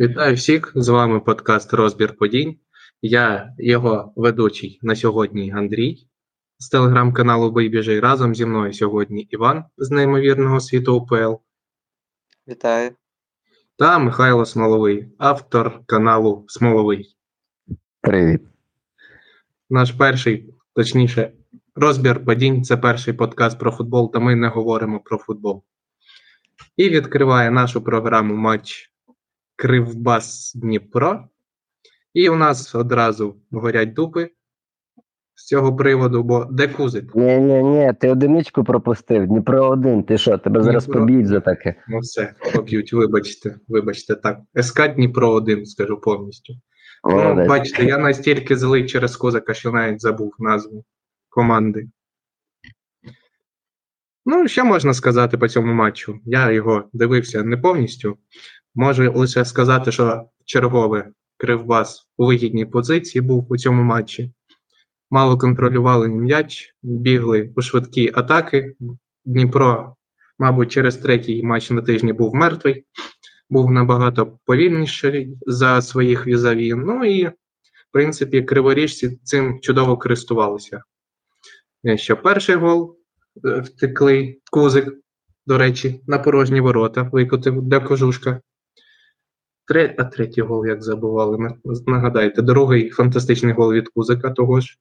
Вітаю всіх! З вами подкаст Розбір подій. Я його ведучий на сьогодні Андрій з телеграм-каналу Вибіжий. Разом зі мною сьогодні Іван з неймовірного світу УПЛ Вітаю. та Михайло Смоловий, автор каналу Смоловий. Привіт. Наш перший, точніше, розбір падінь це перший подкаст про футбол, та ми не говоримо про футбол. І відкриває нашу програму матч Кривбас Дніпро. І у нас одразу горять дупи з цього приводу, бо де кузик? Ні, ні, ні, ти одиничку пропустив. Дніпро один. Ти що, тебе зараз Дніпро. поб'ють за таке. Ну все, поб'ють, вибачте, вибачте, так. СК Дніпро 1, скажу повністю. Ну, Молодець. бачите, я настільки злий через козака, що навіть забув назву команди. Ну, що можна сказати по цьому матчу? Я його дивився не повністю. Можу лише сказати, що чергове Кривбас у вигідній позиції був у цьому матчі. Мало контролювали м'яч, бігли у швидкі атаки. Дніпро, мабуть, через третій матч на тижні був мертвий, був набагато повільніший за своїх візаві. Ну і, в принципі, криворіжці цим чудово користувалися. Е, Що перший гол е, втеклий кузик, до речі, на порожні ворота викотив для кожушка. Тре... А третій гол, як забували, нагадайте, другий фантастичний гол від кузика того ж.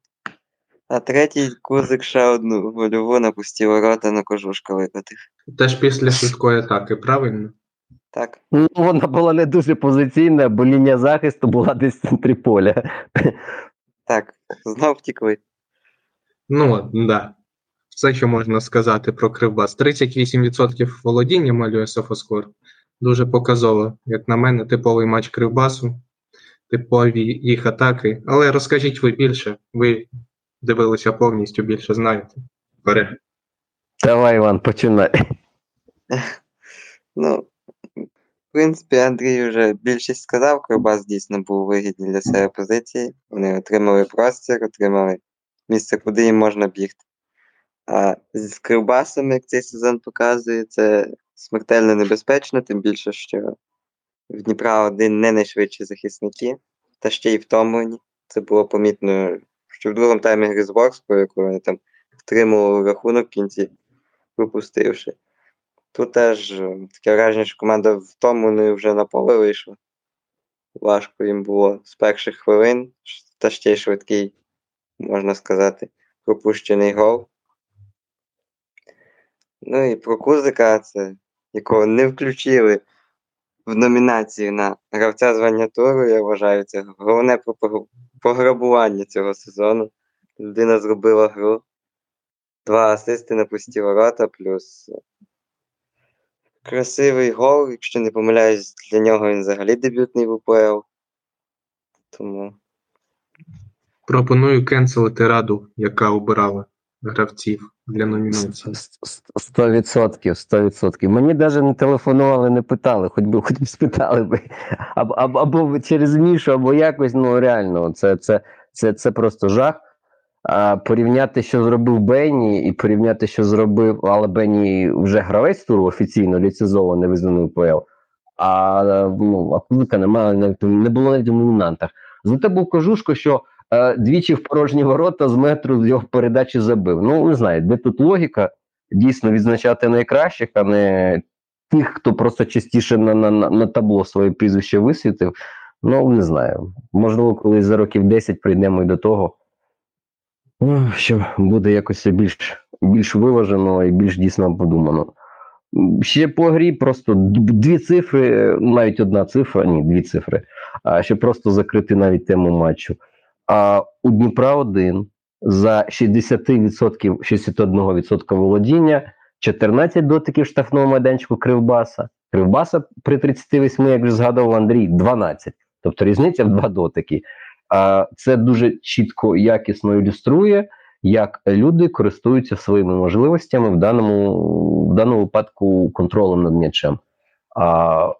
А третій кузик ще одну гольову на пусті ворота на кожушка викотив. Теж після швидкої атаки, правильно? Так. Ну, вона була не дуже позиційна, бо лінія захисту була десь в центрі поля. Так, знов втікли. Ну, да. Все, що можна сказати про Кривбас. 38% володіння малює Софоскор. Дуже показово, як на мене, типовий матч Кривбасу, типові їх атаки. Але розкажіть ви більше, ви дивилися повністю, більше знаєте. Вперед. Давай, Іван, починай. Ну, в принципі, Андрій вже більшість сказав, Кривбас дійсно був вигідний для себе позиції. Вони отримали простір, отримали місце, куди їм можна бігти. А з Кривбасом, як цей сезон показує, це смертельно небезпечно, тим більше, що в Дніпра один не найшвидші захисники, та ще й втомлені. Це було помітно, що в другому таймі гри з Ворскою, коли вони там втримували рахунок в кінці, випустивши. Тут теж е, таке враження, що команда втомленою вже на поле вийшла. Важко їм було з перших хвилин, та ще й швидкий, можна сказати, пропущений гол. Ну і про Кузика, це, якого не включили в номінацію на гравця звання туру, я вважаю, це головне пограбування цього сезону. Людина зробила гру. Два асисти на пусті ворота, плюс е, красивий гол, якщо не помиляюсь, для нього він взагалі дебютний в УПЛ. Тому Пропоную cancel ити раду, яка обирала гравців для номінації. Сто відсотків, сто відсотків. Мені навіть не телефонували, не питали, хоч би хоч би спитали би. Або, або, або через Мішу, або якось, ну реально, це, це, це, це просто жах. А порівняти, що зробив Бенні, і порівняти, що зробив, але Бенні вже гравець туру офіційно ліцензований визнаний УПЛ. А ну, а немає не було навіть в номінантах. Зате був кожушко, що двічі в порожні ворота з метру з його передачі забив. Ну, не знаю, де тут логіка дійсно відзначати найкращих, а не тих, хто просто частіше на, на, на, табло своє прізвище висвітив. Ну, не знаю. Можливо, колись за років 10 прийдемо і до того, ну, що буде якось більш, більш виважено і більш дійсно подумано. Ще по грі просто дві цифри, е, навіть одна цифра, ні, дві цифри, а щоб просто закрити навіть тему матчу. А у Дніпра 1 за 60%, 61% володіння, 14 дотиків штрафного майданчику Кривбаса. Кривбаса при 38, як вже згадував Андрій, 12. Тобто різниця в два дотики. А це дуже чітко, якісно ілюструє, як люди користуються своїми можливостями в даному, в даному випадку контролем над м'ячем. А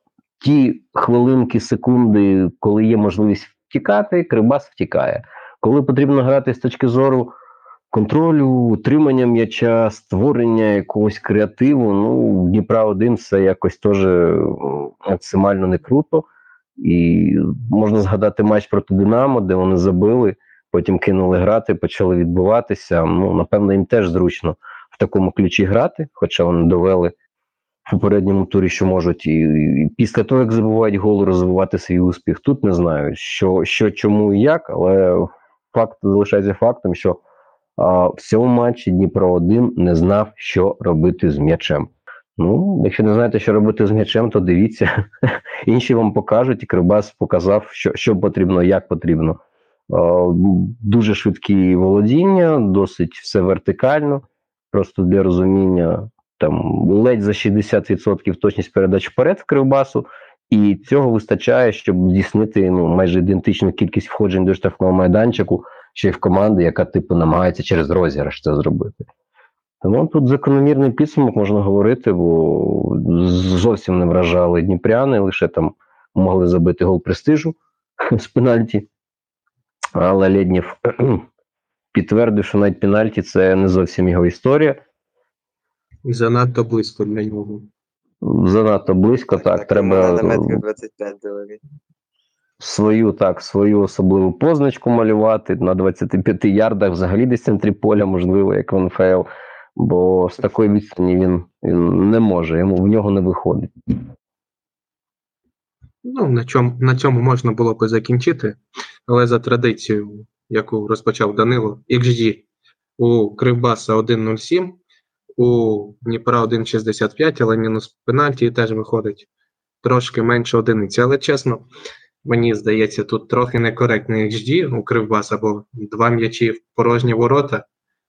ті хвилинки, секунди, коли є можливість втікати, Кривбас втікає. Коли потрібно грати з точки зору контролю, утримання м'яча, створення якогось креативу, ну, Дніпра 1 це якось теж максимально не круто. І можна згадати матч проти Динамо, де вони забили, потім кинули грати, почали відбуватися. Ну, напевно, їм теж зручно в такому ключі грати, хоча вони довели попередньому турі, що можуть і, і після того, як забувають гол, розвивати свій успіх. Тут не знаю, що, що чому і як, але факт залишається фактом, що а, в цьому матчі Дніпро 1 не знав, що робити з м'ячем. Ну, якщо не знаєте, що робити з м'ячем, то дивіться. Інші вам покажуть, і Кривбас показав, що, що потрібно, як потрібно. А, дуже швидкі володіння, досить все вертикально. Просто для розуміння, там ледь за 60% точність передач вперед в Кривбасу, і цього вистачає, щоб здійснити ну, майже ідентичну кількість входжень до штрафного майданчику, ще й в команди, яка типу намагається через розіграш це зробити. Тому тут закономірний підсумок можна говорити, бо зовсім не вражали дніпряни, лише там могли забити гол престижу з пенальті. Але Лєднєв підтвердив, що навіть пенальті це не зовсім його історія. І занадто близько для нього. Занадто близько, так, треба На метрів 25 доларів. свою так, свою особливу позначку малювати на 25 ярдах, взагалі десь в центрі поля, можливо, як в НФЛ, бо з такої відстані він, він не може, йому в нього не виходить. Ну, на чому, на цьому можна було би закінчити, але за традицією, яку розпочав Данило, XG у Кривбаса 1.07, у Дніпра 1.65, але мінус пенальті теж виходить трошки менше одиниці. Але чесно, мені здається, тут трохи некоректний XG у Кривбаса, бо два м'ячі в порожні ворота.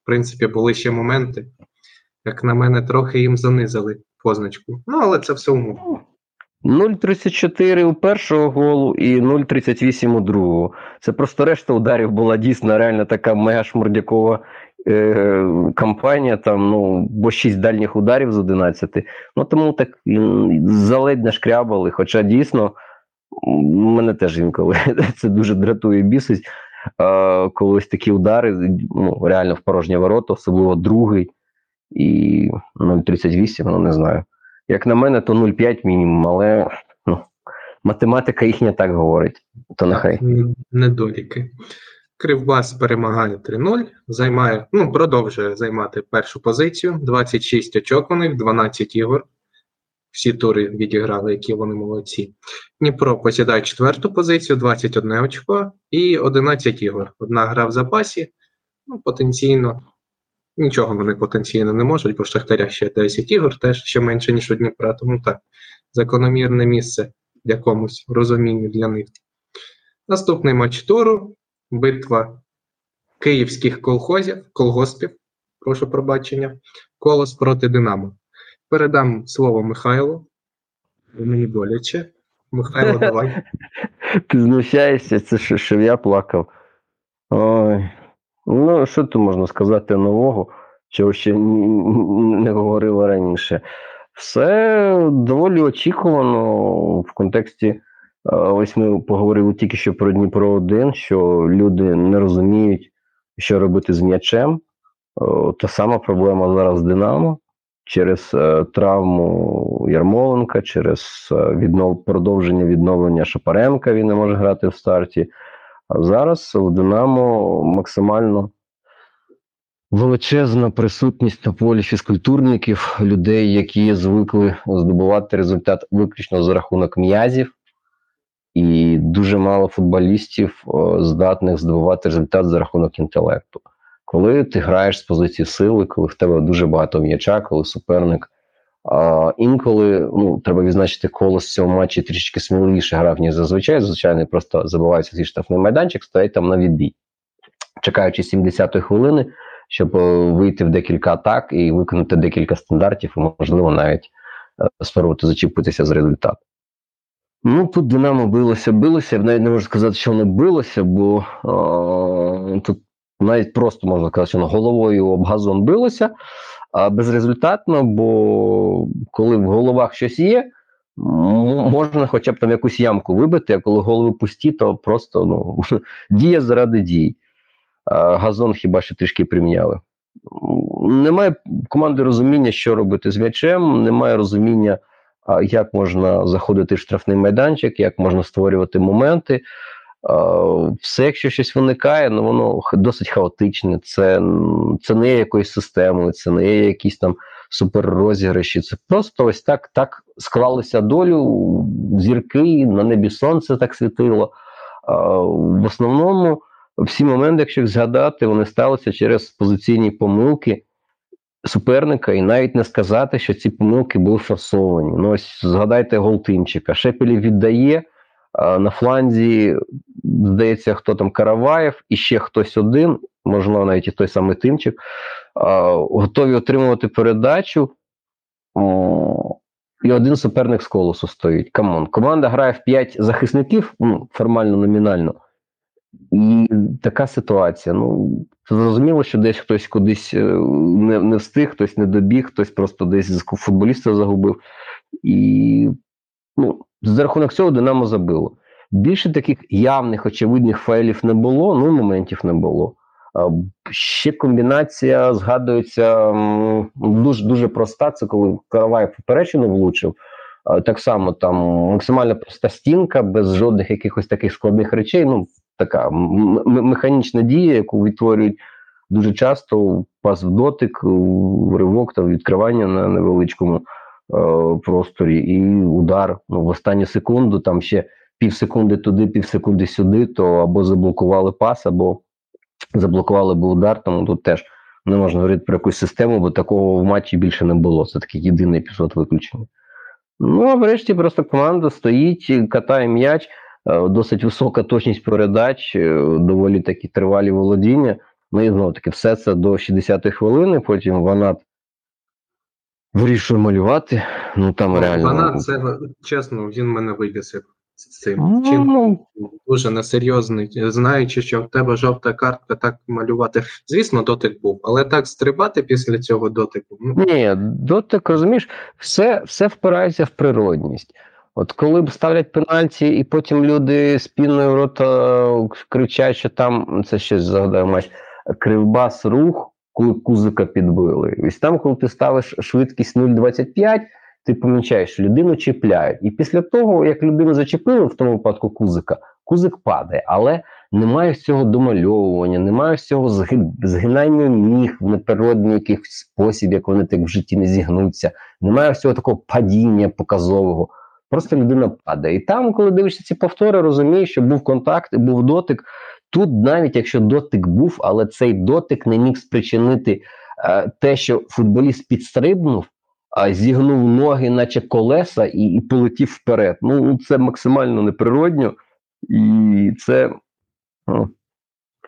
В принципі, були ще моменти. Як на мене, трохи їм занизили позначку. Ну, але це все умовно. 0,34 у першого голу і 0,38 у другого. Це просто решта ударів була дійсно реально така мега шмурдякова е, кампанія. Там ну бо 6 дальніх ударів з 11. Ну тому так заледь нашкрябали. Хоча дійсно мене теж інколи це дуже дратує бісить. Е, коли ось такі удари, ну реально в порожні ворота, особливо другий і 0,38, ну не знаю. Як на мене, то 0,5 мінімум, але ну, математика їхня так говорить. То нехай. Недоліки. Кривбас перемагає 3-0, займає, ну, продовжує займати першу позицію. 26 очок у них, 12 ігор. Всі тури відіграли, які вони молодці. Дніпро посідає четверту позицію, 21 очко і 11 ігор. Одна гра в запасі. Ну, потенційно, нічого вони потенційно не можуть, бо в Шахтаря ще 10 ігор, теж ще менше, ніж у Дніпра. Тому так, закономірне місце в якомусь розумінні для них. Наступний матч туру битва київських колхозів, колгоспів, прошу пробачення, колос проти Динамо. Передам слово Михайлу. Мені боляче. Михайло, давай. Ти знущаєшся, це що, щоб я плакав. Ой. Ну, що тут можна сказати нового, чого ще не говорила раніше. Все доволі очікувано в контексті. Е, Ось ми поговорили тільки що про Дніпро 1, що люди не розуміють, що робити з м'ячем. Е, Та сама проблема зараз з Динамо через е, травму Ярмоленка, через віднов... продовження відновлення Шапаренка. Він не може грати в старті. А зараз в Динамо максимально величезна присутність на полі фізкультурників, людей, які звикли здобувати результат виключно за рахунок м'язів, і дуже мало футболістів здатних здобувати результат за рахунок інтелекту. Коли ти граєш з позиції сили, коли в тебе дуже багато м'яча, коли суперник. А, інколи ну, треба відзначити колос в цьому матчі трішки сміливіше грав, ніж зазвичай. Звичайно, просто забивається свій штрафний майданчик, стоять там на відбій, чекаючи 70-ї хвилини, щоб е, вийти в декілька атак і виконати декілька стандартів, і можливо навіть е, спробувати зачепитися з результату. Ну, тут Динамо билося, билося. Я навіть не можу сказати, що воно билося, бо е, тут навіть просто можна сказати, що воно головою об газон билося, а безрезультатно, бо коли в головах щось є, можна хоча б там якусь ямку вибити, а коли голови пусті, то просто ну, дія заради дій. Газон хіба що трішки приміняли. Немає команди розуміння, що робити з м'ячем, немає розуміння, як можна заходити в штрафний майданчик, як можна створювати моменти. Все, якщо щось виникає, ну воно досить хаотичне. Це, це не є якоюсь системою, це не є якісь там суперрозіграші. Це просто ось так, так склалося долю, зірки, на небі сонце так світило. В основному всі моменти, якщо їх згадати, вони сталися через позиційні помилки суперника, і навіть не сказати, що ці помилки були форсовані. Ну, ось згадайте гол Тимчика. Шепелів віддає. На фланзі, здається, хто там Караваєв і ще хтось один, можливо, навіть і той самий Тимчик, готові отримувати передачу. І один суперник з колосу стоїть. Come on. Команда грає в 5 захисників, ну, формально номінально. І така ситуація. Ну, зрозуміло, що десь хтось кудись е, не, не встиг, хтось не добіг, хтось просто десь футболіста загубив. І ну, за рахунок цього Динамо забило. Більше таких явних, очевидних файлів не було, ну моментів не було. Ще комбінація згадується дуже дуже проста. Це коли Каравай поперечину влучив. Так само там максимально проста стінка, без жодних якихось таких складних речей. Ну, така механічна дія, яку відтворюють дуже часто пас в дотик, в ривок та відкривання на невеличкому е, просторі, і удар ну, в останню секунду, там ще пів секунди туди, пів секунди сюди, то або заблокували пас, або заблокували би удар. Тому тут теж не можна говорити про якусь систему, бо такого в матчі більше не було. Це такий єдиний епізод виключення. Ну, а врешті просто команда стоїть, катає м'яч, досить висока точність передач, е, доволі такі тривалі володіння. Ну і знову таки, все це до 60-ї хвилини, потім Ванат вирішує малювати. Ну там реально. Вона це чесно, він мене вибісив з цим Ну, чином. Дуже несерйозний, знаючи, що в тебе жовта картка, так малювати. Звісно, дотик був, але так стрибати після цього дотику. Ну, Ні, дотик, розумієш, все, все впирається в природність. От коли б ставлять пенальті, і потім люди з рота кричать, що там це ще згадаю матч, кривбас рух, кузика підбили. Ось там, коли ти ставиш швидкість 0,25, ти помічаєш, що людину чіпляють. І після того, як людину зачепили, в тому випадку кузика, кузик падає, але немає з цього домальовування, немає зги- згинання ніг в неприродний якийсь спосіб, як вони так в житті не зігнуться. Немає всього такого падіння показового. Просто людина падає. І там, коли дивишся ці повтори, розумієш, що був контакт був дотик. Тут, навіть якщо дотик був, але цей дотик не міг спричинити е, те, що футболіст підстрибнув, а зігнув ноги, наче колеса, і, і полетів вперед. Ну, це максимально неприродньо. І це ну,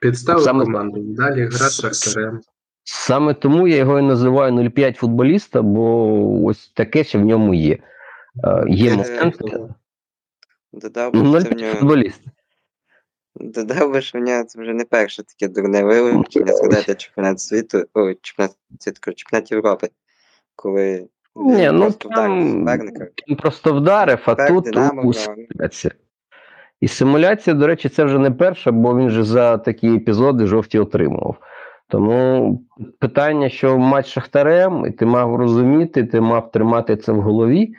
підставив Саме- команду. Далі гра з Шахтарем. Саме тому я його і називаю 0,5 футболіста, бо ось таке, що в ньому є. Е, Є Е, моменти. Додав би, що в нього футболіст. Додав би, що в нього це вже не перше таке дурне вилучення, згадати чемпіонат світу, ой, чемпіонат світу, чемпіонат Європи, коли Ні, він ну там він просто вдарив, а тут у, симуляція. І симуляція, до речі, це вже не перша, бо він же за такі епізоди жовті отримував. Тому питання, що матч Шахтарем, і ти мав розуміти, ти мав тримати це в голові.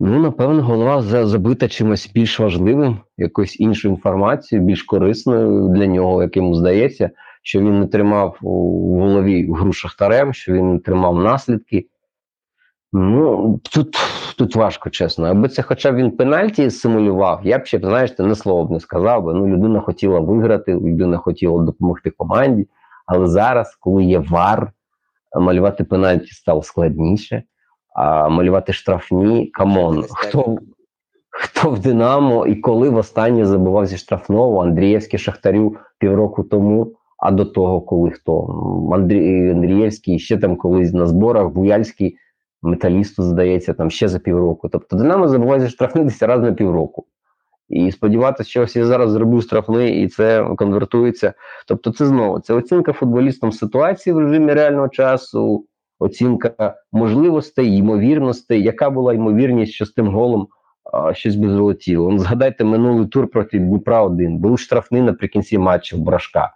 Ну, напевно, голова забита чимось більш важливим, якоюсь іншою інформацією, більш корисною для нього, як йому здається, що він не тримав у голові гру Шахтарем, що він не тримав наслідки. Ну, тут, тут важко, чесно. Аби це хоча б він пенальті симулював, я б ще, знаєш, ти не слово б не сказав би. Ну, людина хотіла виграти, людина хотіла допомогти команді. Але зараз, коли є VAR, малювати пенальті стало складніше, а малювати штрафні, come on, хто, хто в Динамо і коли востаннє забивав зі штрафного Андрієвський Шахтарю півроку тому, а до того, коли хто? Андрій, Андрієвський ще там колись на зборах, Буяльський металісту, здається, там ще за півроку. Тобто Динамо забиває зі штрафних десь раз на півроку. І сподіватися, що ось я зараз зроблю штрафний, і це конвертується. Тобто, це знову це оцінка футболістам ситуації в режимі реального часу, оцінка можливостей, ймовірностей, яка була ймовірність, що з тим голом а, щось би золотіло. Ну, згадайте минулий тур проти Дніпра 1 був штрафний наприкінці матчу Брашка.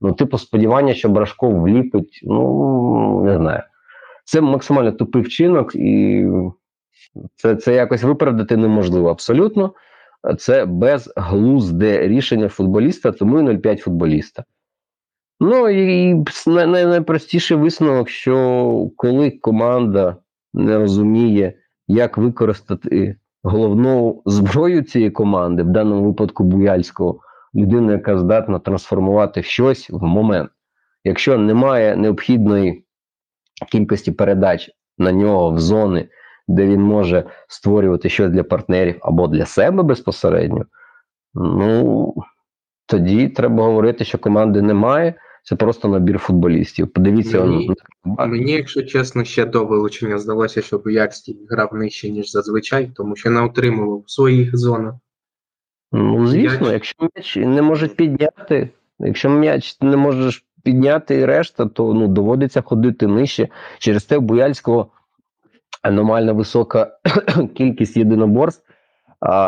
Ну, типу, сподівання, що Брашко вліпить, ну не знаю. Це максимально тупий вчинок, і Це, це якось виправдати неможливо абсолютно. Це безглузде рішення футболіста, тому і 0,5 футболіста. Ну і най- най- найпростіший висновок, що коли команда не розуміє, як використати головну зброю цієї команди, в даному випадку Буяльського, людину, яка здатна трансформувати щось в момент. Якщо немає необхідної кількості передач на нього в зони, де він може створювати щось для партнерів або для себе безпосередньо, ну тоді треба говорити, що команди немає. Це просто набір футболістів. Подивіться, Мені- он- мені, якщо чесно, ще до вилучення здалося, що Боярський грав нижче, ніж зазвичай, тому що не отримував своїх зонах. Ну, звісно, якщо м'яч не можуть підняти, якщо м'яч не можеш підняти і решта, то ну, доводиться ходити нижче. Через те в Буяльського аномально висока кількість єдиноборств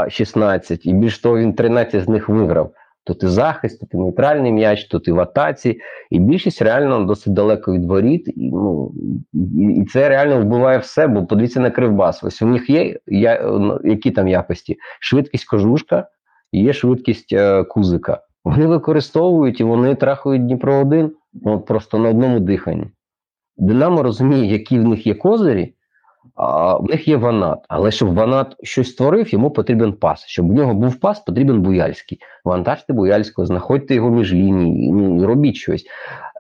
16, і більш того, він 13 з них виграв. Тут і захист, тут і нейтральний м'яч, тут і в атаці, і більшість реально досить далеко від воріт. І, ну, і, це реально вбиває все, бо подивіться на Кривбас. Ось у них є я, ну, які там якості? Швидкість кожушка, є швидкість е, кузика. Вони використовують і вони трахають Дніпро 1 ну, просто на одному диханні. Динамо розуміє, які в них є козирі, а в них є ванат. Але щоб ванат щось створив, йому потрібен пас. Щоб в нього був пас, потрібен Буяльський. Вантажте Буяльського, знаходьте його між ліній, ну, робіть щось.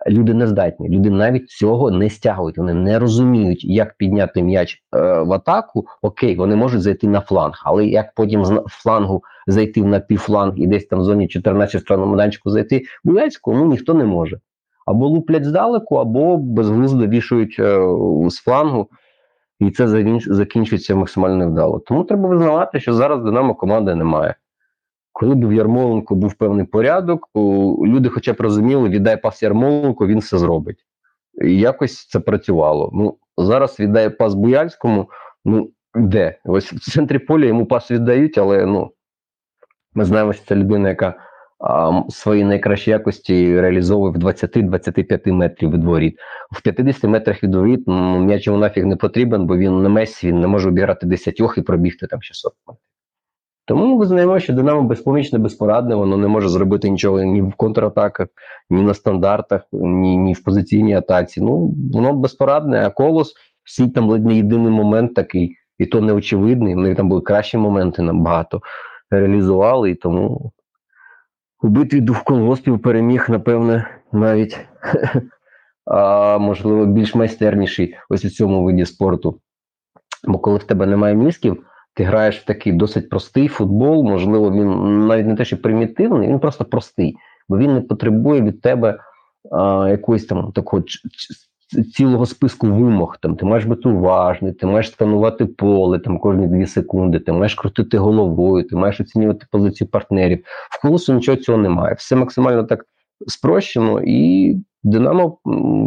Люди не здатні, люди навіть цього не стягують. Вони не розуміють, як підняти м'яч е, в атаку. Окей, вони можуть зайти на фланг, але як потім з флангу зайти в напівфланг і десь там в зоні 14 странному майданчику зайти Буяльського, ну ніхто не може. Або луплять здалеку, або безглуздо вішають е, з флангу, і це закінчується максимально невдало. Тому треба визнавати, що зараз Динамо команди немає. Коли б в Ярмоленко був певний порядок, люди хоча б розуміли, віддай пас Ярмоленко, він все зробить. І якось це працювало. Ну, зараз віддає пас Буяльському. Ну, де? Ось в центрі поля йому пас віддають, але ну, ми знаємо, що це людина, яка свої найкращі якості реалізовує в 20-25 метрів від воріт. В 50 метрах від воріт ну, м'яч йому нафіг не потрібен, бо він не Месі, він не може обіграти 10 і пробігти там 600 метрів. Тому ми визнаємо, що Динамо безпомічне, безпорадне, воно не може зробити нічого ні в контратаках, ні на стандартах, ні, ні в позиційній атаці. Ну, воно безпорадне, а колос всі там ледь не єдиний момент такий, і то неочевидний. В них там були кращі моменти набагато реалізували, і тому у битві двох колгоспів переміг, напевне, навіть а, можливо більш майстерніший ось у цьому виді спорту. Бо коли в тебе немає мізків, ти граєш в такий досить простий футбол, можливо, він навіть не те, що примітивний, він просто простий, бо він не потребує від тебе а, якоїсь там такого цілого списку вимог. Там ти маєш бути уважний, ти маєш сканувати поле там кожні дві секунди, ти маєш крутити головою, ти маєш оцінювати позицію партнерів. В колосу нічого цього немає. Все максимально так спрощено, і Динамо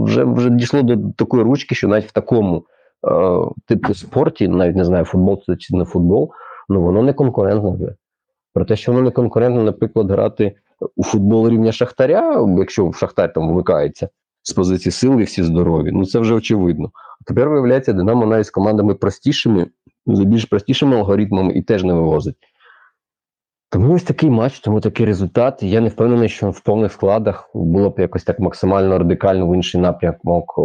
вже вже дійшло до такої ручки, що навіть в такому е, типу спорті, навіть не знаю, футбол це чи не футбол, ну воно не конкурентне вже. Про те, що воно не конкурентно, наприклад, грати у футбол рівня Шахтаря, якщо Шахтар там вмикається з позиції сили, всі здорові, ну це вже очевидно. Тепер виявляється, Динамо навіть з командами простішими, за більш простішими алгоритмами і теж не вивозить. Тому ось такий матч, тому такий результат. Я не впевнений, що в повних складах було б якось так максимально радикально в інший напрямок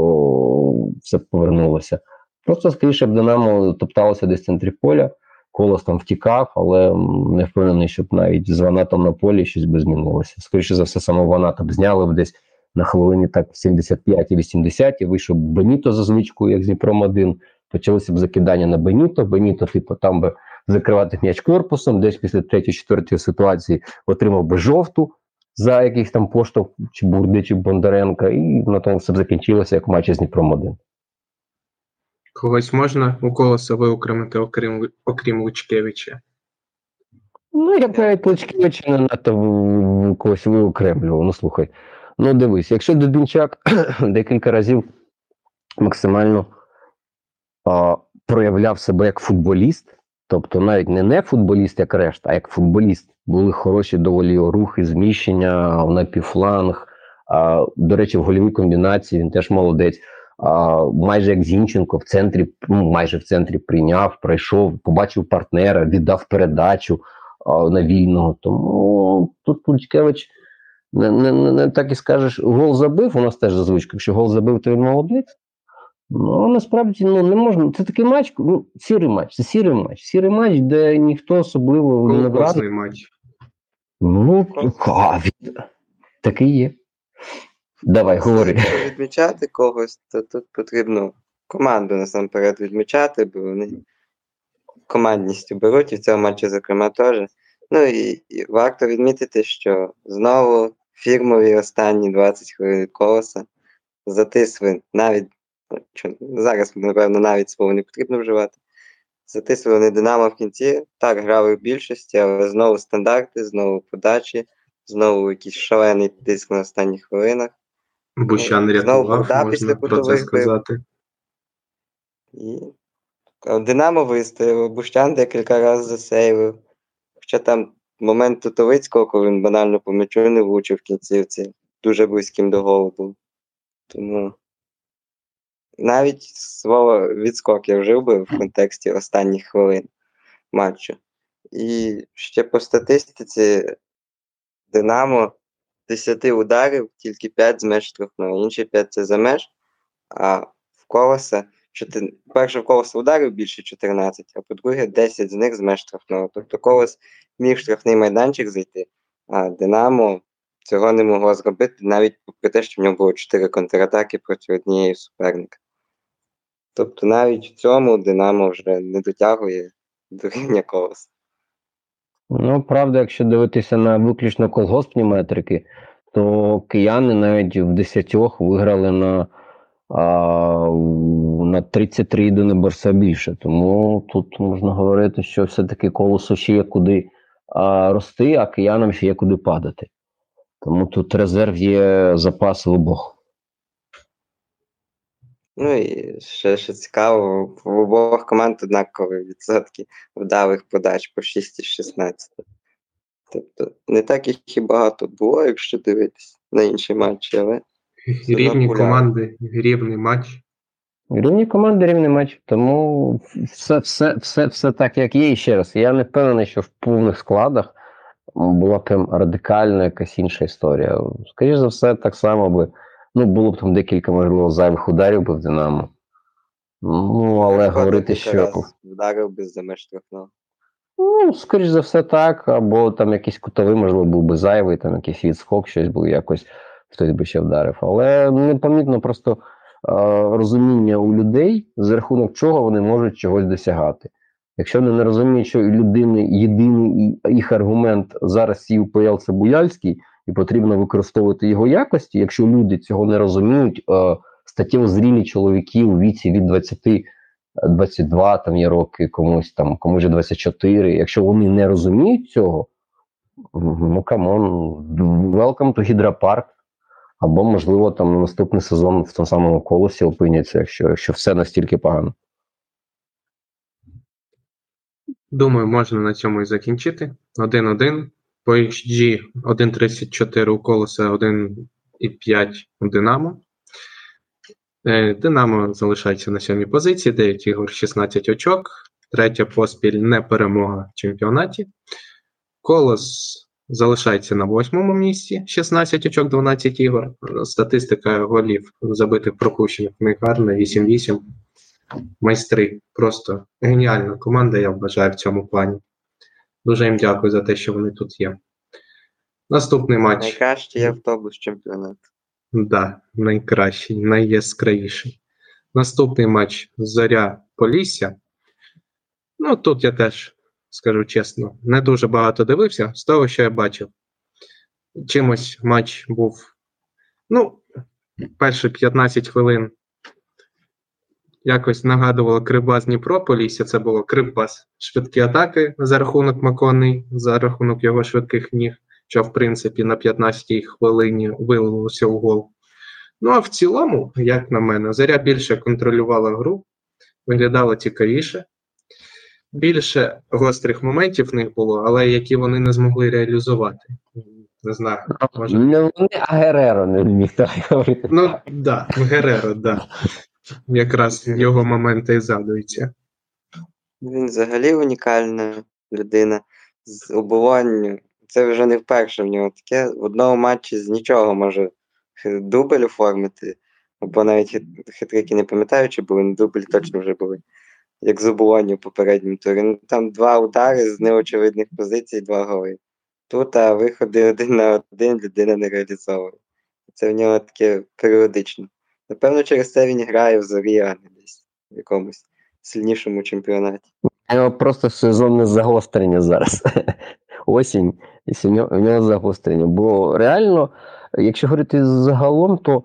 все повернулося. Просто скоріше б Динамо топталося десь в центрі поля, колос там втікав, але не впевнений, щоб навіть з ванатом на полі щось би змінилося. Скоріше за все, саме ваната б зняли б десь на хвилині так 75-80, вийшов Беніто за звичкою, як з Дніпром 1, почалося б закидання на Беніто. Беніто, типу, там би закривати м'яч корпусом, десь після третьої-четвертої ситуації отримав би жовту за якийсь там поштовх чи Бурди, чи Бондаренка, і на тому все б закінчилося, як в матчі з Дніпром 1. Когось можна у колоса виокремити, окрім, окрім Лучкевича. Ну, я б навіть Лучкевича не надто когось виокремлював. Ну слухай, ну дивись, якщо Дубінчак декілька разів максимально а, проявляв себе як футболіст, тобто навіть не не футболіст, як решта, а як футболіст, були хороші доволі рухи, зміщення в напівфланг. А, до речі, в гольовій комбінації він теж молодець. а, майже як Зінченко в центрі, ну, майже в центрі прийняв, пройшов, побачив партнера, віддав передачу а, на вільного. Тому тут Пулькевич не, не, не, не так і скажеш, гол забив. У нас теж за якщо гол забив, то він молодець. Ну, насправді ну, не можна. Це такий матч, ну, сірий матч, це сірий матч. Сірий матч, де ніхто особливо не. Колгосний матч. Ну, від... такий є. Давай, говори. Якщо відмічати когось, то тут потрібно команду насамперед відмічати, бо вони командністю беруть і в цьому матчі, зокрема, теж. Ну і, і варто відмітити, що знову фірмові останні 20 хвилин колоса затисли навіть ну, зараз, напевно, навіть слово не потрібно вживати. Затисли вони Динамо в кінці. Так, грали в більшості, але знову стандарти, знову подачі, знову якийсь шалений тиск на останніх хвилинах. Бущан рятував, вода після можна про це сказати. І Динамо вистояло, Бущан декілька разів засейвив. Хоча там момент Тутовицького, коли він банально по м'ячу не влучив в кінцівці, дуже близьким до голу був. Тому навіть слово відскок я вжив би в контексті останніх хвилин матчу. І ще по статистиці Динамо 10 ударів, тільки 5 з меж штрафного, інші 5 це за меж, а в колоса чотир... перше в колос ударів більше 14, а по-друге, 10 з них з меж штрафного. Тобто колос міг в штрафний майданчик зайти, а Динамо цього не могло зробити, навіть попри те, що в нього було 4 контратаки проти однієї суперника. Тобто навіть в цьому Динамо вже не дотягує до рівня колоса. Ну, правда, якщо дивитися на виключно колгоспні метрики, то кияни навіть в десятьох виграли на, а, на 33 єдине борса більше. Тому тут можна говорити, що все-таки колосу ще є куди а, рости, а киянам ще є куди падати. Тому тут резерв є запас в обох. Ну і ще, ще цікаво, в обох команд однакові відсотки вдалих подач по 6 із 16. Тобто не так їх і багато було, якщо дивитись на інші матчі, але Рівні команди, рівний матч. Рівні команди, рівний матч. Тому все, все, все, все так, як є. І ще раз, я не впевнений, що в повних складах була прям радикальна якась інша історія. Скоріше за все, так само би. Ну, було б там декілька, можливо, зайвих ударів би в Динамо. Ну, але говорити, що. вдарив без за меж штрафного. Ну, скоріш за все, так. Або там якийсь кутовий, можливо, був би зайвий, там якийсь відскок, щось був якось хтось би ще вдарив. Але непомітно просто розуміння у людей, за рахунок чого вони можуть чогось досягати. Якщо вони не розуміють, що людини єдиний їх аргумент зараз і УПЛ це Буяльський, і потрібно використовувати його якості. Якщо люди цього не розуміють, статево зрілі чоловіки у віці від 20 22 там є роки, комусь там, комусь же 24. Якщо вони не розуміють цього, ну come on, welcome to гідропарк. Або, можливо, там на наступний сезон в тому самому колосі опиняться, якщо, якщо все настільки погано. Думаю, можна на цьому і закінчити. 1-1. По XG 1.34 у колоса, 1.5 у Динамо. Е, Динамо залишається на сьомій позиції, 9 ігор, 16 очок. Третя поспіль не перемога в чемпіонаті. Колос залишається на восьмому місці, 16 очок, 12 ігор. Статистика голів забитих пропущених них гарна, 8-8. Майстри. Просто геніальна команда, я вважаю, в цьому плані. Дуже їм дякую за те, що вони тут є. Наступний матч. Найкращий автобус чемпіонату. Да, найкращий, найяскравіший. Наступний матч Зоря Полісся. Ну, тут я теж скажу чесно, не дуже багато дивився з того, що я бачив. Чимось матч був. Ну, перші 15 хвилин якось нагадувало Кривбас Дніпро Полісся. Це було Кривбас. Швидкі атаки за рахунок Макони, за рахунок його швидких ніг, що в принципі на 15-й хвилині вилилося у гол. Ну а в цілому, як на мене, Заря більше контролювала гру, виглядала цікавіше. Більше гострих моментів в них було, але які вони не змогли реалізувати. Не знаю. Може. Не вони, а Гереро не вміг так говорити. Ну, да, Гереро, да. Якраз його моменти і згадуються. Він взагалі унікальна людина з оболонню. Це вже не вперше в нього таке. В одному матчі з нічого може дубль оформити, або навіть хитрики не пам'ятаю, чи були ну, дубль точно вже були. Як з оболонню в попередньому турі. Ну, там два удари з неочевидних позицій, два голи. Тут а виходи один на один людина не реалізовує. Це в нього таке періодично. Напевно, через це він грає в зорі, а не десь в якомусь сильнішому чемпіонаті. У нього просто сезонне загострення зараз. Осінь, і нього, нього загострення. Бо реально, якщо говорити загалом, то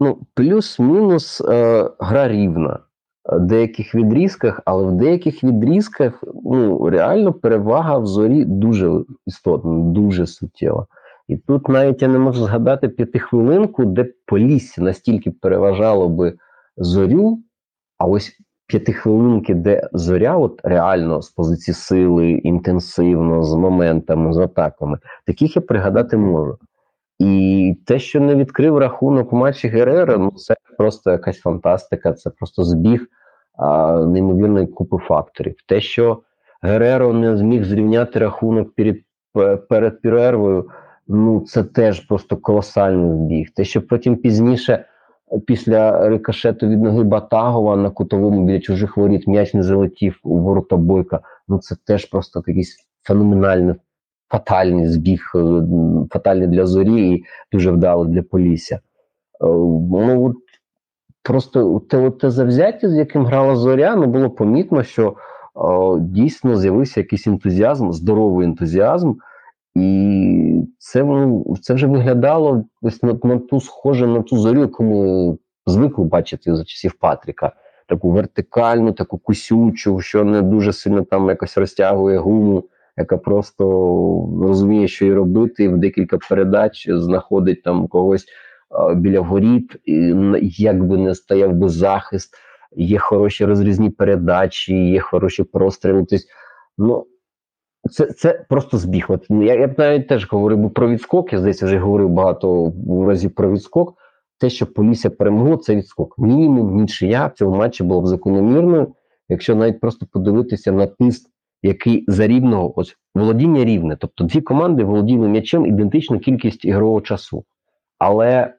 ну, плюс-мінус е, гра рівна. В деяких відрізках, але в деяких відрізках ну, реально перевага в зорі дуже істотна, дуже суттєва. І тут навіть я не можу згадати п'ятихвилинку, де Полісся настільки переважало би зорю, а ось п'ятихвилинки, де зоря, от реально з позиції сили, інтенсивно, з моментами, з атаками, таких я пригадати можу. І те, що не відкрив рахунок у матчі Герера, ну це просто якась фантастика, це просто збіг а, неймовірної купи факторів. Те, що Гереро не зміг зрівняти рахунок перед, пе- перед перервою, ну це теж просто колосальний збіг. Те, що потім пізніше після рикошету від ноги Батагова на кутовому біля чужих воріт м'яч не залетів у ворота бойка. Ну це теж просто якийсь феноменальний, фатальний збіг, е, фатальний для зорі і дуже вдало для Полісся. Е, Ну просто те, те завзяття, з яким грала зоря, ну було помітно, що е, дійсно з'явився якийсь ентузіазм, здоровий ентузіазм. І це, ну, це вже виглядало ось на, на ту схоже на ту зорю, яку ми звикли бачити за часів Патріка. Таку вертикальну, таку кусючу, що не дуже сильно там якось розтягує гуму, яка просто розуміє, що їй робити, в декілька передач знаходить там когось біля воріт, і, як би не стояв би захист, є хороші розрізні передачі, є хороші простріли. Тобто, ну, це, це просто збіг. От я, я б навіть теж говорив про відскок. Я здається, вже говорив багато разів про відскок. Те, що Полісся перемогло, це відскок. Мінімум нічия в цьому матчі було б закономірною. Якщо навіть просто подивитися на тиск, який за рівного, ось володіння рівне. Тобто дві команди володіли м'ячем ідентичну кількість ігрового часу. Але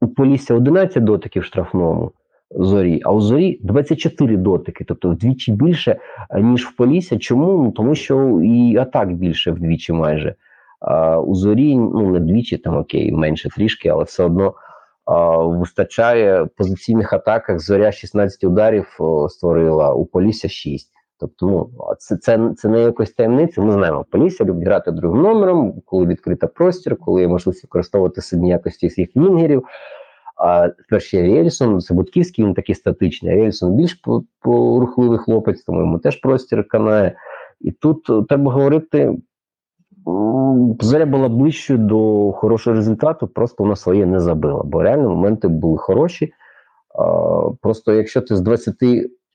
у Полісся 11 дотиків в штрафному зорі, а у зорі 24 дотики, тобто вдвічі більше ніж в Полісся. Чому? Ну тому що і атак більше вдвічі майже. А, у зорі ну не двічі, там окей, менше трішки, але все одно вистачає позиційних атаках. Зоря 16 ударів створила, у Полісся 6. Тобто, ну це, це, це не якось таємниця. Ми знаємо, Полісся любить грати другим номером, коли відкрита простір, коли є можливість використовувати сильні якості своїх вінгерів. А перші Рєльсон, це Будківський, він такий статичний. а Рєльсон більш порухливий хлопець, тому йому теж простір канає. І тут е, треба говорити, зоря була ближчою до хорошого результату, просто вона своє не забила. Бо реально моменти були хороші. Просто якщо ти з 20,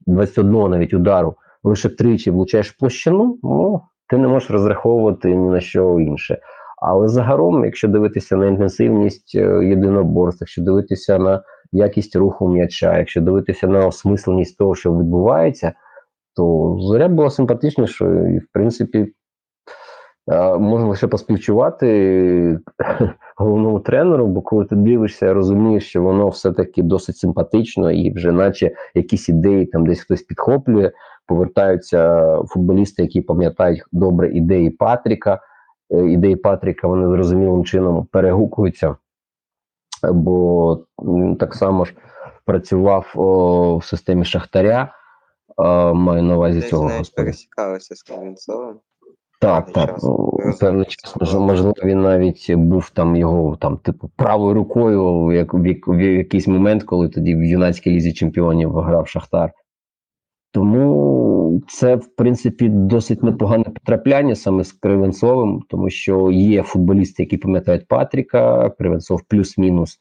21 навіть удару лише тричі влучаєш площину, ну ти не можеш розраховувати ні на що інше. Але загалом, якщо дивитися на інтенсивність е, єдиноборств, якщо дивитися на якість руху м'яча, якщо дивитися на осмисленість того, що відбувається, то зоря була симпатичнішою і, в принципі, е, можна лише поспівчувати головному тренеру, бо коли ти дивишся, розумієш, що воно все-таки досить симпатично, і вже наче якісь ідеї там десь хтось підхоплює, повертаються футболісти, які пам'ятають добре ідеї Патріка. Е, Ідеї Патріка вони зрозумілим чином перегукуються, бо так само ж працював о, в системі Шахтаря. е, Маю на увазі Десь цього господи. пересікалися з Кривенцовим. Так, певний так. час. Певний час, можливо, він навіть був там його там, типу, правою рукою як, в, як- в якийсь момент, коли тоді в юнацькій лізі чемпіонів грав Шахтар. Тому це, в принципі, досить непогане потрапляння саме з Кривенцовим, тому що є футболісти, які пам'ятають Патріка, Кривенцов плюс-мінус,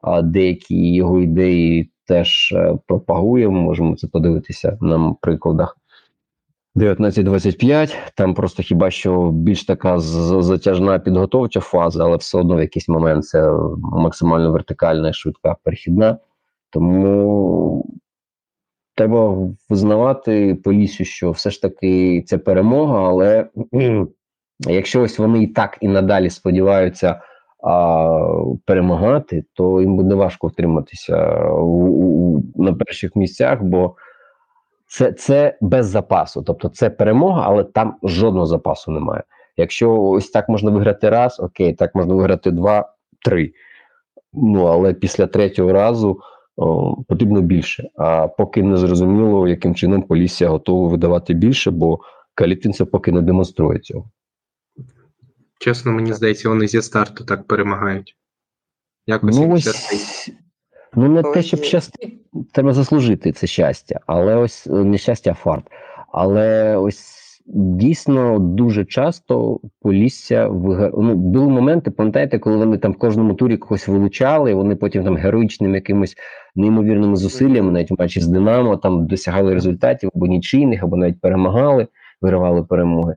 а деякі його ідеї теж е, пропагує. Ми можемо це подивитися на прикладах 19-25, там просто хіба що більш така затяжна підготовча фаза, але все одно в якийсь момент це максимально вертикальна і швидка перехідна. Тому треба визнавати Поліссю, що все ж таки це перемога, але якщо ось вони і так і надалі сподіваються а, перемагати, то їм буде важко втриматися у, у, на перших місцях, бо це, це без запасу. Тобто це перемога, але там жодного запасу немає. Якщо ось так можна виграти раз, окей, так можна виграти два, три. Ну але після третього разу о, потрібно більше. А поки не зрозуміло, яким чином Полісся готова видавати більше, бо Калітин це поки не демонструє цього. Чесно, мені здається, вони зі старту так перемагають. Якось Ну ось щастить. ну не Ось те, щоб щастить, треба заслужити це щастя, але ось е, не щастя, а фарт. Але ось дійсно дуже часто Полісся вига... ну, були моменти, пам'ятаєте, коли вони там в кожному турі когось вилучали, і вони потім там героїчними якимось неймовірними зусиллями, навіть в матчі з Динамо, там досягали результатів або нічийних, або навіть перемагали, виривали перемоги.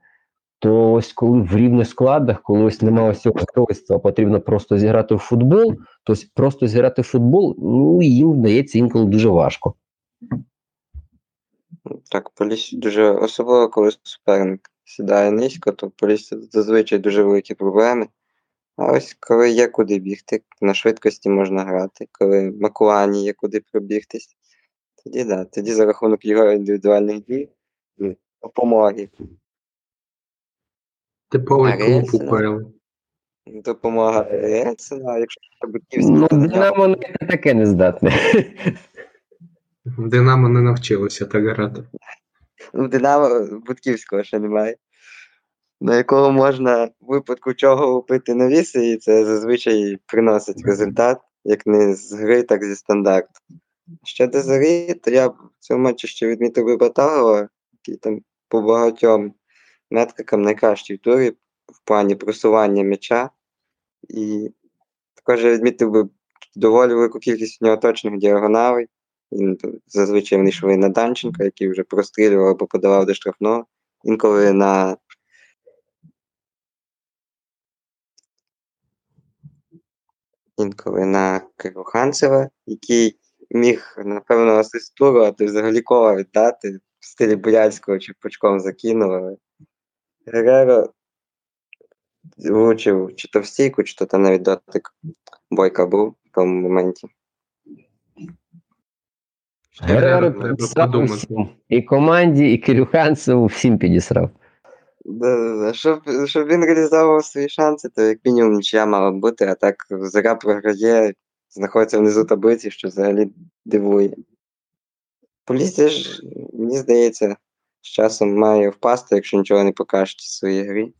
То ось коли в рівних складах, коли ось немає ось цього геройства, потрібно просто зіграти в футбол, то ось просто зіграти в футбол, ну їм вдається інколи дуже важко. Так, Полісся дуже особливо, коли суперник сідає низько, то Полісся зазвичай дуже великі проблеми. А ось коли є куди бігти, на швидкості можна грати, коли Макуані є куди пробігтись, тоді да, тоді за рахунок його індивідуальних дій допомоги. Типовий клуб? УПЛ. Допомога Рельсина, якщо Будківський, Ну, Динамо не таке не здатне. Динамо не навчилося так грати. Ну, Динамо Будківського ще немає. На якого можна в випадку чого лупити навіси, і це зазвичай приносить результат, як не з гри, так і зі стандарту. Щодо зорі, то я в цьому матчі ще відмітив би Баталова, який там по багатьом метрикам найкращий в турі в плані просування м'яча. І також я відмітив би доволі велику кількість у нього точних діагоналей. Він зазвичай вони йшли на Данченка, який вже прострілював або подавав до штрафного. Інколи на інколи на Кироханцева, який міг, напевно, асистуру, а то взагалі кола віддати в стилі Бурянського чи пучком закинув. Але Гереро влучив чи то в стійку, чи то там навіть дотик бойка був в тому моменті. Гереро. І команді, і Кирюханцеву всім підісрав. Щоб, щоб він реалізовував свої шанси, то як мінімум нічия мала б бути, а так Зоря програє, знаходиться внизу таблиці, що взагалі дивує. Полісся ж, мені здається, з часом має впасти, якщо нічого не покажуть в своїй грі.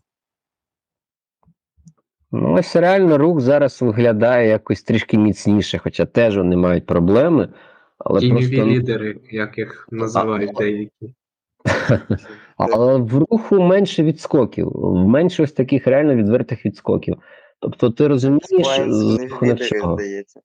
Ну, ось реально рух зараз виглядає якось трішки міцніше, хоча теж вони мають проблеми. Але Тіньові просто лідери, як їх називають деякі. але в руху менше відскоків, менше ось таких реально відвертих відскоків. Тобто ти розумієш, чого. здається.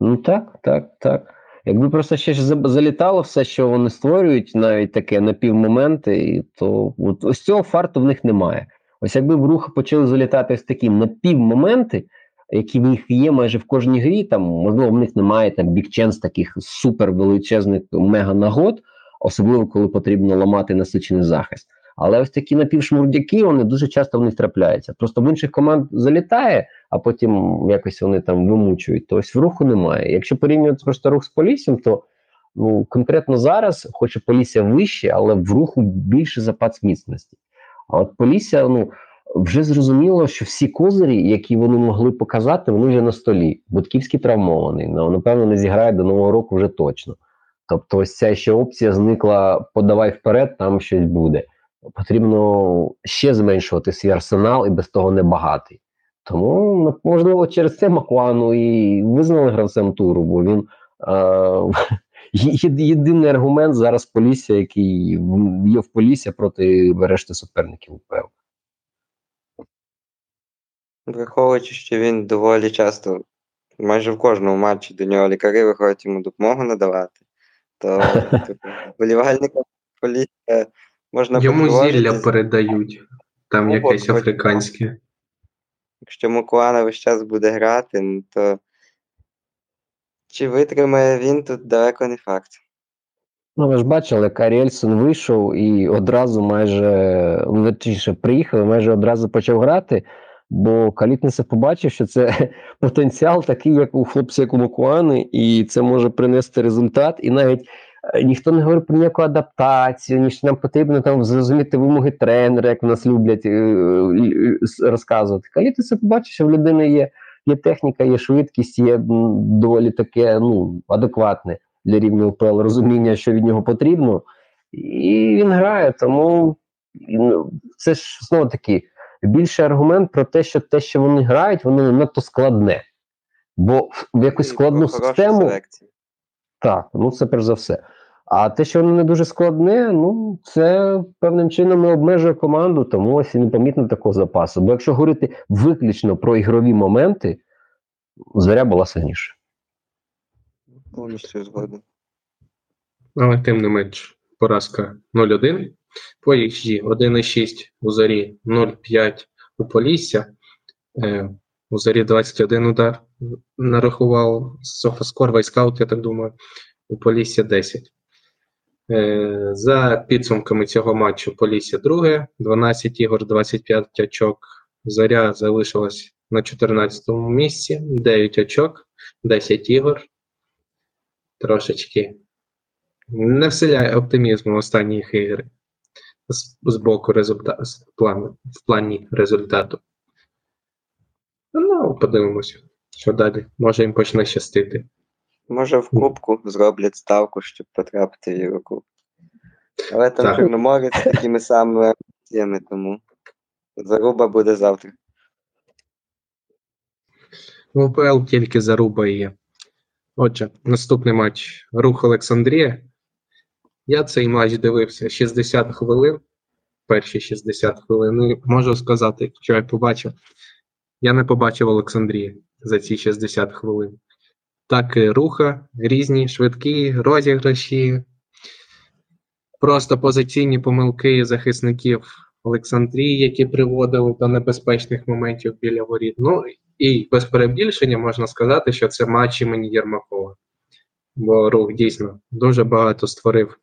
Ну так, так, так. Якби просто ще ж залітало все, що вони створюють, навіть таке напівмоменти, і то от ось цього фарту в них немає. Ось якби в рух почали залітати ось такі напівмоменти, які в них є майже в кожній грі, там можливо в них немає там бікченс таких супер величезних мега нагод, особливо коли потрібно ламати насичений захист. Але ось такі напівшмурдяки, вони дуже часто в них трапляються. Просто в інших команд залітає, а потім якось вони там вимучують. То ось в руху немає. Якщо порівнювати просто рух з Поліссям, то ну конкретно зараз, хоч і Полісся вище, але в руху більше запас міцності. А от Полісся, ну вже зрозуміло, що всі козирі, які вони могли показати, вони вже на столі. Будківський травмований. Ну, напевно, не зіграє до нового року вже точно. Тобто, ось ця ще опція зникла: подавай вперед, там щось буде. Потрібно ще зменшувати свій арсенал і без того небагатий. Тому, ну, можливо, через це Макуану і визнали гравцем туру, бо він е, єдиний аргумент зараз Полісся, який є в Полісся проти решти суперників УПЛ. Враховуючи, що він доволі часто, майже в кожному матчі до нього лікарі виходять йому допомогу надавати, то типу, вболівальникам Полісся можна Йому зілля передають. Там якесь африканське. Якщо Мукуана весь час буде грати, ну, то чи витримає він, тут далеко не факт. Ну, ви ж бачили, Карельсон вийшов і одразу майже, ну, точніше, приїхав і майже одразу почав грати, бо Калітниця побачив, що це потенціал такий, як у хлопця, як у Макуани, і це може принести результат. І навіть е, ніхто не говорить про ніяку адаптацію, ні що нам потрібно там зрозуміти вимоги тренера, як в нас люблять е, е, розказувати. Калітниця побачив, що в людини є, є техніка, є швидкість, є доволі таке ну, адекватне для рівня УПЛ розуміння, що від нього потрібно, і він грає. Тому ну, це ж знову таки більший аргумент про те, що те, що вони грають, воно не надто складне. Бо в- якусь складну систему, так, ну це перш за все. А те, що воно не дуже складне, ну це певним чином не обмежує команду, тому ось і непомітно такого запасу. Бо якщо говорити виключно про ігрові моменти, зоря була сильніша. Повністю згоден. Але тим не менш, поразка 0-1. По XG 1,6 у зорі 0,5 у Полісся. Е, у зорі 21 удар нарахував Sofascore, Wyscout, я так думаю, у Полісся 10. Е, за підсумками цього матчу Полісся друге, 12 ігор, 25 очок. Зоря залишилась на 14 місці, 9 очок, 10 ігор. Трошечки не вселяє оптимізму останніх ігри з, з боку з плану, в плані результату. Ну, подивимося, що далі. Може їм почне щастити. Може, в кубку зроблять ставку, щоб потрапити в Єврокуб. Але там. Чорноморець з такими самими амбіціями, тому заруба буде завтра. В УПЛ тільки заруба є. Отже, наступний матч Рух Олександрія. Я цей матч дивився 60 хвилин. Перші 60 хвилин. І можу сказати, що я побачив. Я не побачив Олександрії за ці 60 хвилин. Так, і руха, різні, швидкі, розіграші, просто позиційні помилки захисників Олександрії, які приводили до небезпечних моментів біля воріт. Ну і без перебільшення можна сказати, що це матч імені Єрмакова. Бо рух дійсно дуже багато створив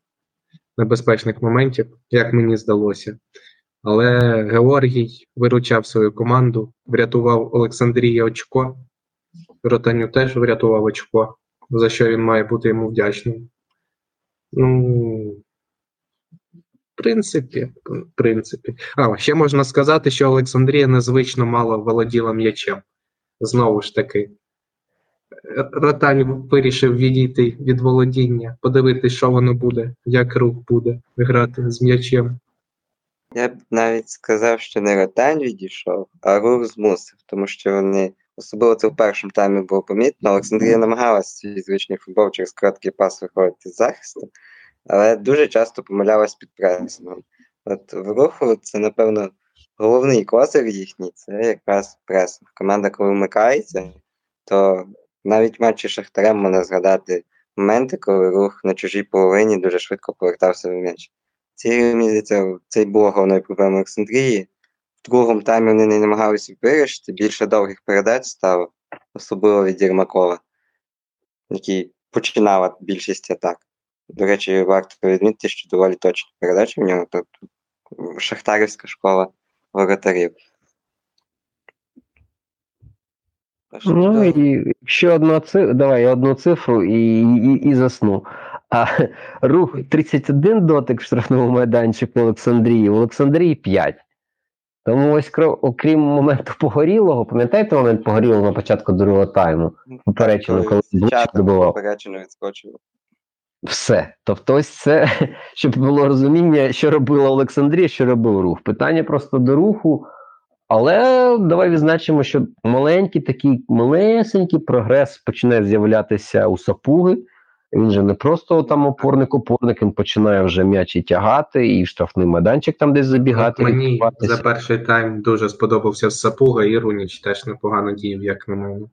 небезпечних моментів, як мені здалося. Але Георгій виручав свою команду, врятував Олександрії очко. Ротаню теж врятував очко, за що він має бути йому вдячним. Ну, в принципі, в принципі. А, ще можна сказати, що Олександрія незвично мало володіла м'ячем. Знову ж таки, Ротань вирішив відійти від володіння, подивитися, що воно буде, як рух буде грати з м'ячем. Я б навіть сказав, що не Ротань відійшов, а рух змусив, тому що вони, особливо це в першому таймі було помітно, Олександрія намагалася свій звичний футбол через короткий пас виходити з захисту, але дуже часто помилялась під пресингом. От в руху це, напевно, головний козир їхній це якраз пресинг. Команда, коли вмикається, то навіть матчі Шахтарем можна згадати моменти, коли рух на чужій половині дуже швидко повертався в м'яч. Ці здається, це й було головною проблемою Олександрії. В другому таймі вони не намагалися вирішити, більше довгих передач стало, особливо від Єрмакова, який починала більшість атак. До речі, варто відмітити, що доволі точні передачі в нього, тобто шахтарівська школа воротарів. Тож, Ну чудово. і ще одну цифру, давай я одну цифру і, і, і засну. А рух 31 дотик в штрафному майданчику Олександрії, в Олександрії 5. Тому ось окрім моменту погорілого, пам'ятаєте момент погорілого на початку другого тайму? поперечину, Так, коли Чаток добивав. відскочив. Все. Тобто, ось це, щоб було розуміння, що робила Олександрія, що робив рух. Питання просто до руху. Але давай відзначимо, що маленький такий малесенький прогрес починає з'являтися у сапуги. Він же не просто там опорник-опорник, він починає вже м'яч і тягати, і в штрафний майданчик там десь забігати. От мені за перший тайм дуже сподобався Сапуга і Руніч теж непогано діяв, як на мене.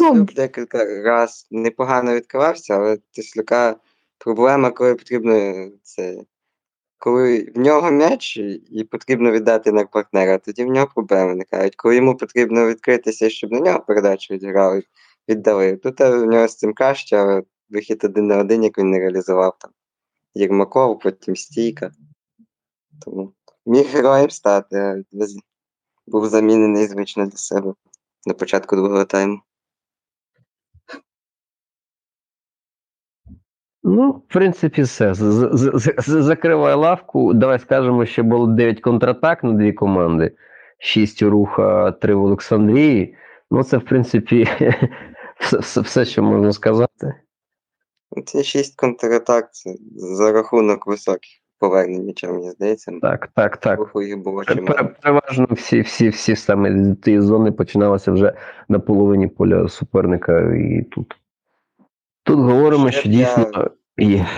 Ну, декілька раз непогано відкривався, але Теслюка проблема, коли потрібно це коли в нього м'яч і потрібно віддати на партнера, тоді в нього проблеми виникають. Коли йому потрібно відкритися, щоб на нього передачу відіграли, віддали. Тут е, в нього з цим краще, але вихід один на один, як він не реалізував там. Єрмаков, потім стійка. Тому міг героєм стати, був замінений звично для себе на початку другого тайму. Ну, в принципі, все. З- з- з- з- Закривай лавку. Давай скажемо, що було 9 контратак на дві команди, 6 у руха, 3 в Олександрії. Ну, це, в принципі, все, все, що можна сказати. Ці шість контратак це за рахунок високих повернень м'яча, мені здається. Так, так, так. Було Переважно всі, всі, всі саме з тієї зони починалися вже на половині поля суперника і тут. Тут говоримо, Ще що дійсно є.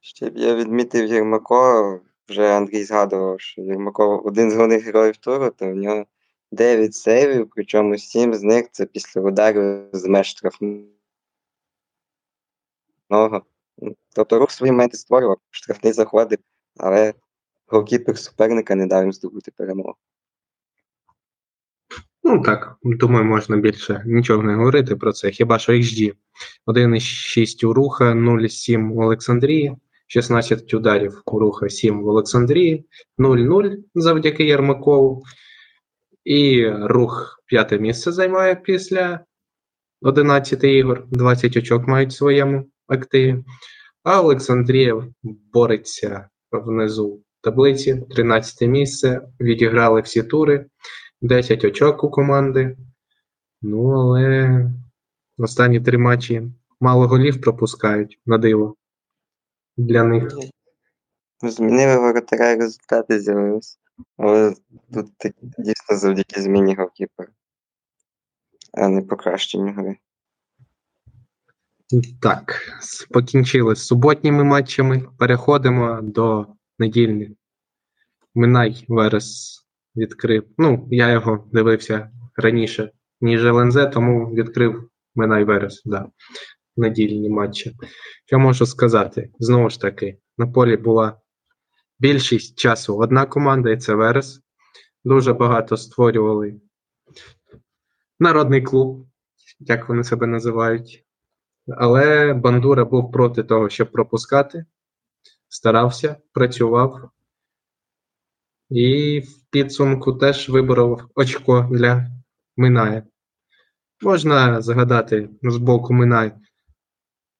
Ще б я відмітив Єрмакова, вже Андрій згадував, що Єрмаков один з головних героїв туру, то в нього 9 сейвів, причому 7 з них це після ударів з меж штрафного. Тобто рух свої моменти створював, штрафний заходив, але голкіпер суперника не дав їм здобути перемогу. Ну так, думаю, можна більше нічого не говорити про це. Хіба що XG 1,6 у руха, 0,7 у Олександрії, 16 ударів у руха, 7 в Олександрії, 0-0 завдяки Єрмакову. І рух п'яте місце займає після 11 ігор, 20 очок мають в своєму активі. А Олександрія бореться внизу таблиці, 13 місце, відіграли всі тури. 10 очок у команди. Ну, але останні три матчі мало голів пропускають на диво. Для них. Змінили воротаря, і результати з'явилися. Але тут дійсно завдяки зміні голкіпера, а не покращенню гри. Так, покінчили з суботніми матчами. Переходимо до недільних. Минай Верес відкрив. Ну, я його дивився раніше, ніж ЛНЗ, тому відкрив Минай Верес, да. Недільні матчі. Що можу сказати? Знову ж таки, на полі була більшість часу одна команда, і це Верес. Дуже багато створювали народний клуб, як вони себе називають. Але Бандура був проти того, щоб пропускати, старався, працював. І в підсумку теж виборов очко для Миная. Можна згадати з боку Минай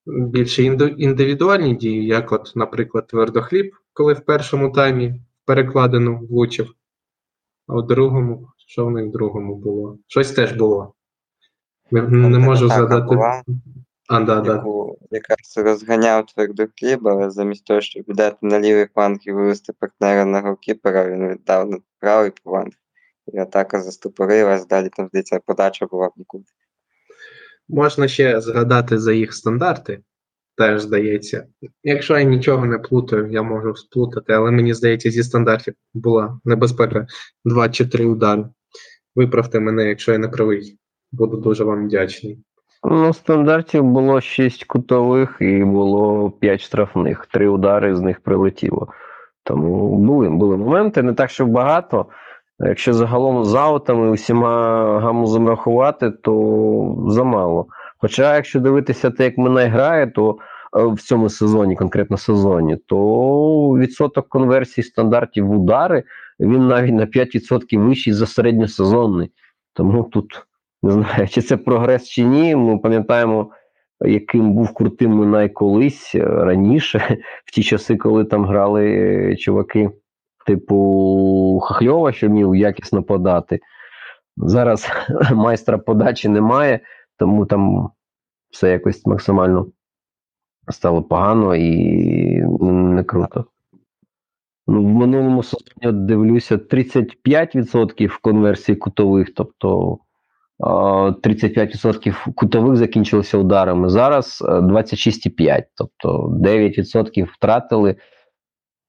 більше індивідуальні дії, як, от, наприклад, твердохліб, коли в першому таймі перекладину влучив, а в другому, що в них в другому було? Щось теж було. Не, не можу згадати. А, да, да. яку якраз розганяв твердо хліб, але замість того, щоб віддати на лівий фланг і вивести партнера на голкіпера, він віддав на правий фланг. І атака застопорилась, далі там, здається, подача була в нікуди. Можна ще згадати за їх стандарти, теж здається. Якщо я нічого не плутаю, я можу сплутати, але мені здається, зі стандартів була небезпека 2 чи 3 удари. Виправте мене, якщо я не правий. Буду дуже вам вдячний. Ну, стандартів було 6 кутових і було 5 штрафних. Три удари з них прилетіло. Тому були, були моменти, не так, що багато. Якщо загалом з аутами усіма гамузом рахувати, то замало. Хоча, якщо дивитися те, як Минай грає, то е, в цьому сезоні, конкретно сезоні, то відсоток конверсії стандартів в удари він навіть на 5% вищий за середньосезонний. Тому тут не знаю, чи це прогрес чи ні. Ми пам'ятаємо, яким був крутим Минай колись е, раніше, в ті часи, коли там грали е, чуваки типу Хахльова, що вмів якісно подати. Зараз майстра подачі немає, тому там все якось максимально стало погано і не круто. Ну, в минулому сезоні дивлюся 35% конверсії кутових, тобто 35% кутових закінчилися ударами. Зараз е, 26,5%, тобто 9% втратили.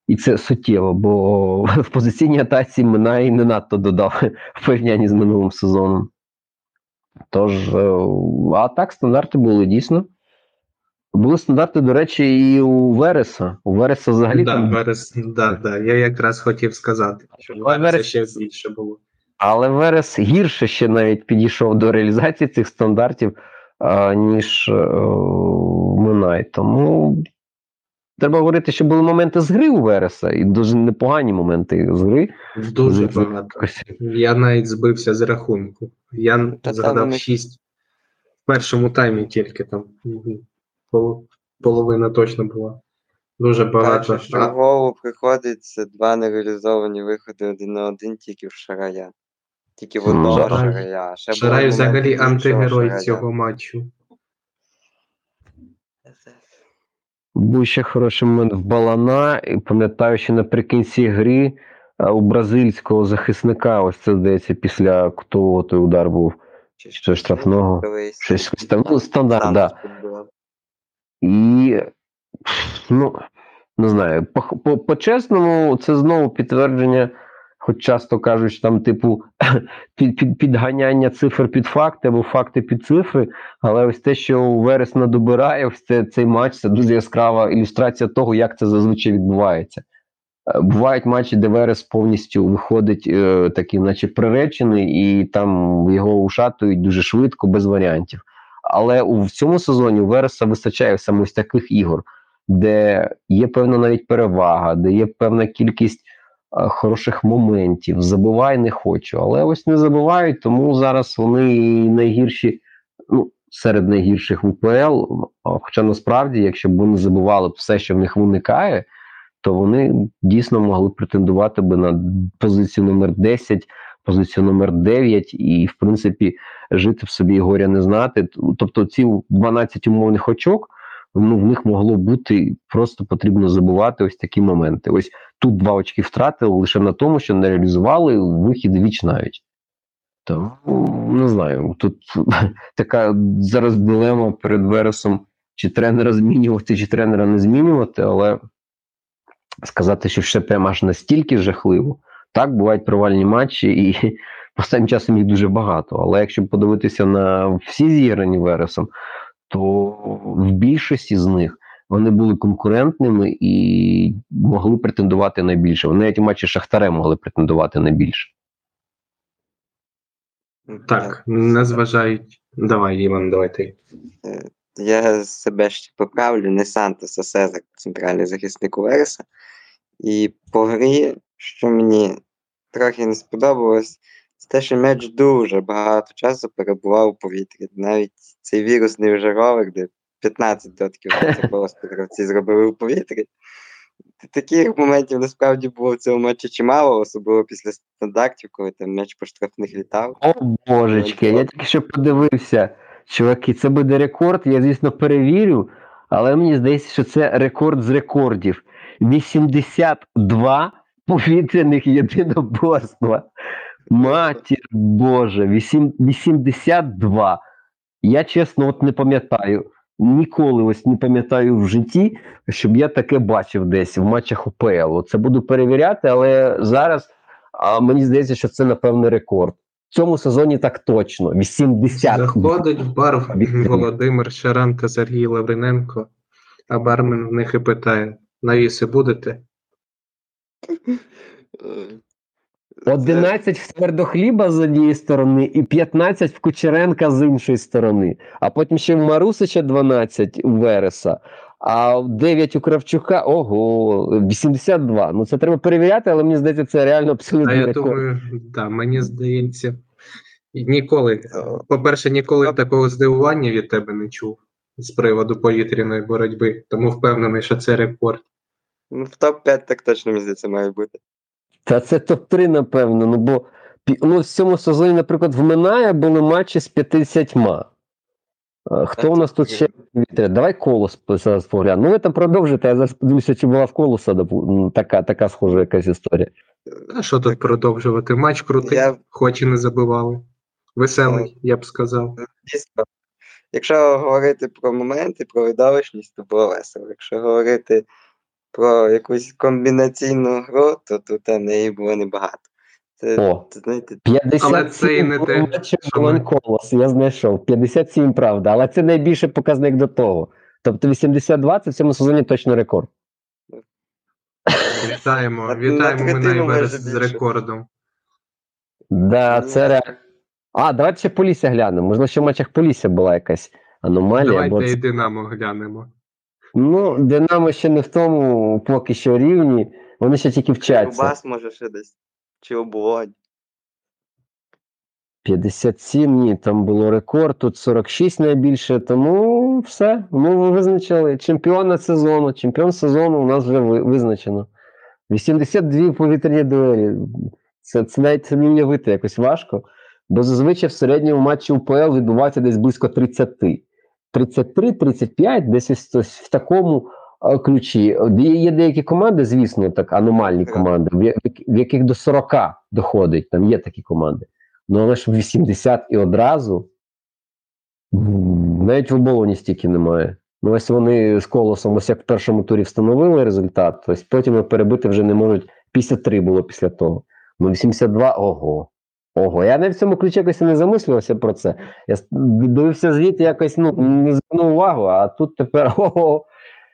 І це суттєво, бо в позиційній атаці Минай не надто додав в порівнянні з минулим сезоном. Тож, е, а так, стандарти були дійсно. Були стандарти, до речі, і у Вереса. У Вереса взагалі да, там. Верес, да, да, я якраз хотів сказати, що Верес- ще більше було. Але Верес гірше ще навіть підійшов до реалізації цих стандартів, а, ніж е, Минай. Тому треба говорити, що були моменти з гри у Вереса, і дуже непогані моменти з гри. Дуже багато. Я навіть збився з рахунку. Я Та згадав вони- 6 в першому таймі тільки там. пол- Половина точно була. Дуже багато. Бачу, що в голову приходиться два нереалізовані виходи один на один тільки в Шарая. Тільки в одного Шарай- Шарая. Ще Шарай взагалі антигерой Шарая. цього матчу. Був ще хороший момент в Балана, і пам'ятаю, що наприкінці гри а, у бразильського захисника, ось це здається, після кутового той удар був. Чи штрафного? колись. Щось там, ну, стандарт, да. футбол. І ну, не знаю, по, по, по-чесному, це знову підтвердження, хоч часто кажуть, що там, типу, під, під, підганяння цифр під факти або факти під цифри. Але ось те, що Верес надобирає, ось це, цей матч це дуже яскрава ілюстрація того, як це зазвичай відбувається. Е, Бувають матчі, де Верес повністю виходить е, такий, наче приречений, і там його ушатують дуже швидко, без варіантів. Але у в цьому сезоні у Вереса вистачає саме ось таких ігор, де є певна навіть перевага, де є певна кількість хороших моментів. Забивай не хочу, але ось не забивають, тому зараз вони найгірші, ну, серед найгірших в УПЛ. Хоча насправді, якщо б вони забивали б все, що в них виникає, то вони дійсно могли претендувати би на позицію номер 10, позицію номер 9 і, в принципі, жити в собі горя не знати. Тобто ці 12 умовних очок, ну, в них могло бути просто потрібно забувати ось такі моменти. Ось тут два очки втратили лише на тому, що не реалізували вихід віч навіть. Тому не знаю, тут така зараз дилема перед Вересом, чи тренера змінювати, чи тренера не змінювати, але сказати, що ще прямо аж настільки жахливо. Так, бувають провальні матчі, і останнім часом їх дуже багато. Але якщо подивитися на всі зіграні Вересом, то в більшості з них вони були конкурентними і могли претендувати на більше. Вони навіть у матчі Шахтаре могли претендувати на більше. Так, не зважають. Давай, Іван, давай ти. Е, Я себе ще поправлю, не Сантос, а Сезар, центральний захисник у Вереса. І по грі, що мені трохи не сподобалось, це те, що м'яч дуже багато часу перебував у повітрі. Навіть цей вірусний вже ровер, де 15 дотків гравці зробили у повітрі. Таких моментів насправді було в цьому матчі чимало, особливо після стандартів, коли там м'яч по штрафних літав. О, божечки, я тільки що подивився. Чуваки, це буде рекорд, я, звісно, перевірю, але мені здається, що це рекорд з рекордів. 82 повітряних єдиноборства. Матір Боже, вісім- 82. Я чесно от не пам'ятаю. Ніколи ось не пам'ятаю в житті, щоб я таке бачив десь в матчах УПЛ. Це буду перевіряти, але зараз а, мені здається, що це напевне рекорд. В цьому сезоні так точно. 80. Заходить в бар Володимир Шаранка, Сергій Лавриненко, а бармен в них і питає: навіси будете? 11 в твердохліба з однієї сторони і 15 в Кучеренка з іншої сторони. А потім ще в Марусича 12 у Вереса, а 9 у Кравчука. Ого, 82. Ну це треба перевіряти, але мені здається, це реально А абсолютно я рекорд. думаю, да, мені здається, ніколи, по-перше, ніколи такого здивування від тебе не чув з приводу повітряної боротьби, тому впевнений, що це рекорд. Ну, в топ-5 так точно мені здається має бути. Та це топ-3, напевно. Ну, бо ну, в цьому сезоні, наприклад, в Минає були матчі з 50. А, Хто у нас тут ще вітря? Давай колос зараз поглянемо. Ну, ви там продовжите, я зараз подивлюся, чи була в колоса така, така схожа якась історія. А що тут продовжувати? Матч крутий, Я- хоч і не забивали. Веселий, я б сказав. Дійсно. Якщо говорити про моменти, про видовищність, то було весело. Якщо говорити про якусь комбінаційну гру, то тут неї було небагато. Це, О. це, знаєте, 57 Але це і не те, що Колос, я знайшов. 57, правда, але це найбільший показник до того. Тобто 82 це в цьому сезоні точно рекорд. Вітаємо, вітаємо ми Найверес з рекордом. Да, це реально. А, давайте ще Полісся глянемо. Можливо, ще в матчах Полісся була якась аномалія. Давайте бо і. Динамо глянемо. Ну, Динамо ще не в тому поки що рівні. Вони ще тільки вчаться. Кубас може ще десь. Чи оболонь. 57, ні, там було рекорд, тут 46 найбільше, тому все. Ми визначили чемпіона сезону. Чемпіон сезону у нас вже визначено. 82 повітряні дуелі. Це, це навіть не уявити якось важко. Бо зазвичай в середньому матчі УПЛ відбувається десь близько 30. 33-35, десь ось, в такому е, ключі. Є, є деякі команди, звісно, так аномальні команди, в, яких до 40 доходить. Там є такі команди. Ну, але ж 80 і одразу. Навіть в оболоні стільки немає. Ну, ось вони з колосом, ось як в першому турі встановили результат, ось потім перебити вже не можуть. 53 було після того. Ну, 82, ого. Ого. Я навіть в цьому ключі якось не замислювався про це. Я дивився звіт, якось ну, не звернув увагу, а тут тепер ого.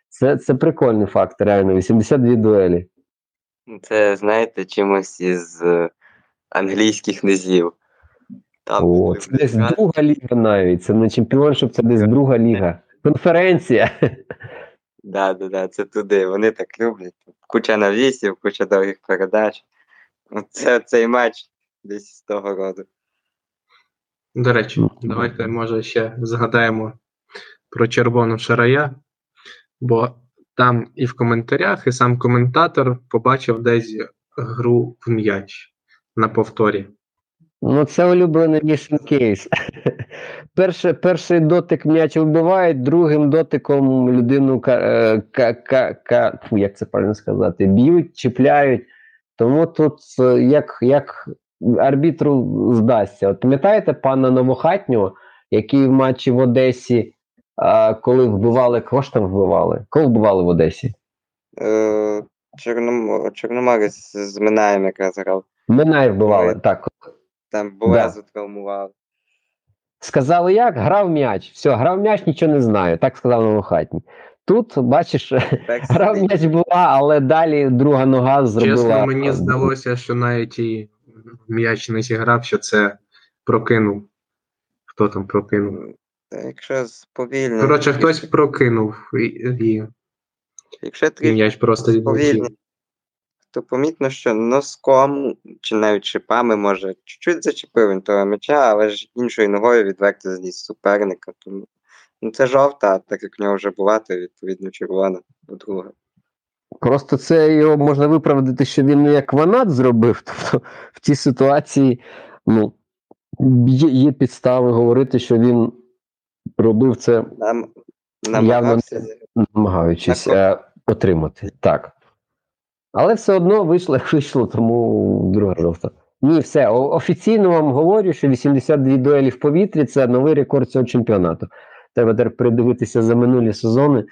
Це, це прикольний факт, реально. 82 дуелі. Це, знаєте, чимось із е, англійських низів. Там О, це десь друга ліга навіть. Це не чемпіоншип, це десь друга ліга. Конференція. Да, да, да, це туди. Вони так люблять. Куча навісів, куча довгих передач. Це цей матч десь з того роду. До речі, Ну, давайте, може, ще згадаємо про червону шарая, бо там і в коментарях, і сам коментатор побачив десь гру в м'яч на повторі. Ну, це улюблений Мішин кейс. Перше, перший дотик м'яч вбивають, другим дотиком людину ка, е, ка, ка, ка, як це правильно сказати, б'ють, чіпляють. Тому тут е, як, як арбітру здасться. От пам'ятаєте пана Новохатнього, який в матчі в Одесі, а, коли вбивали, кого ж там вбивали? Кого вбивали в Одесі? Е, Чорном... Чорноморець з Минаєм якраз грав. Минай вбивали. Ой. Так, Там Буезу травмували. Сказали як? Грав м'яч. Все, грав м'яч, нічого не знаю. Так сказав Новохатній. Тут, бачиш, грав м'яч була, але далі друга нога зробила. Чесно, мені здалося, що навіть і м'яч не зіграв, що це прокинув. Хто там прокинув? Та Якщо сповільно. Коротше, хтось прокинув і, і, Якщо і м'яч просто відлетів. то помітно, що носком чи навіть шипами може чуть-чуть зачепив він того м'яча, але ж іншою ногою відверто зніс суперника. Тому ну, це жовта, так як в нього вже була, то відповідно червона друга. Просто це його можна виправдати, що він не як ванат зробив. Тобто в цій ситуації ну, є, є підстави говорити, що він робив це, Нам намагався намагаючись е, отримати. Так. Але все одно вийшло, як вийшло, тому друга жовта. Ні, все. Офіційно вам говорю, що 82 дуелі в повітрі це новий рекорд цього чемпіонату. Треба тепер придивитися за минулі сезони.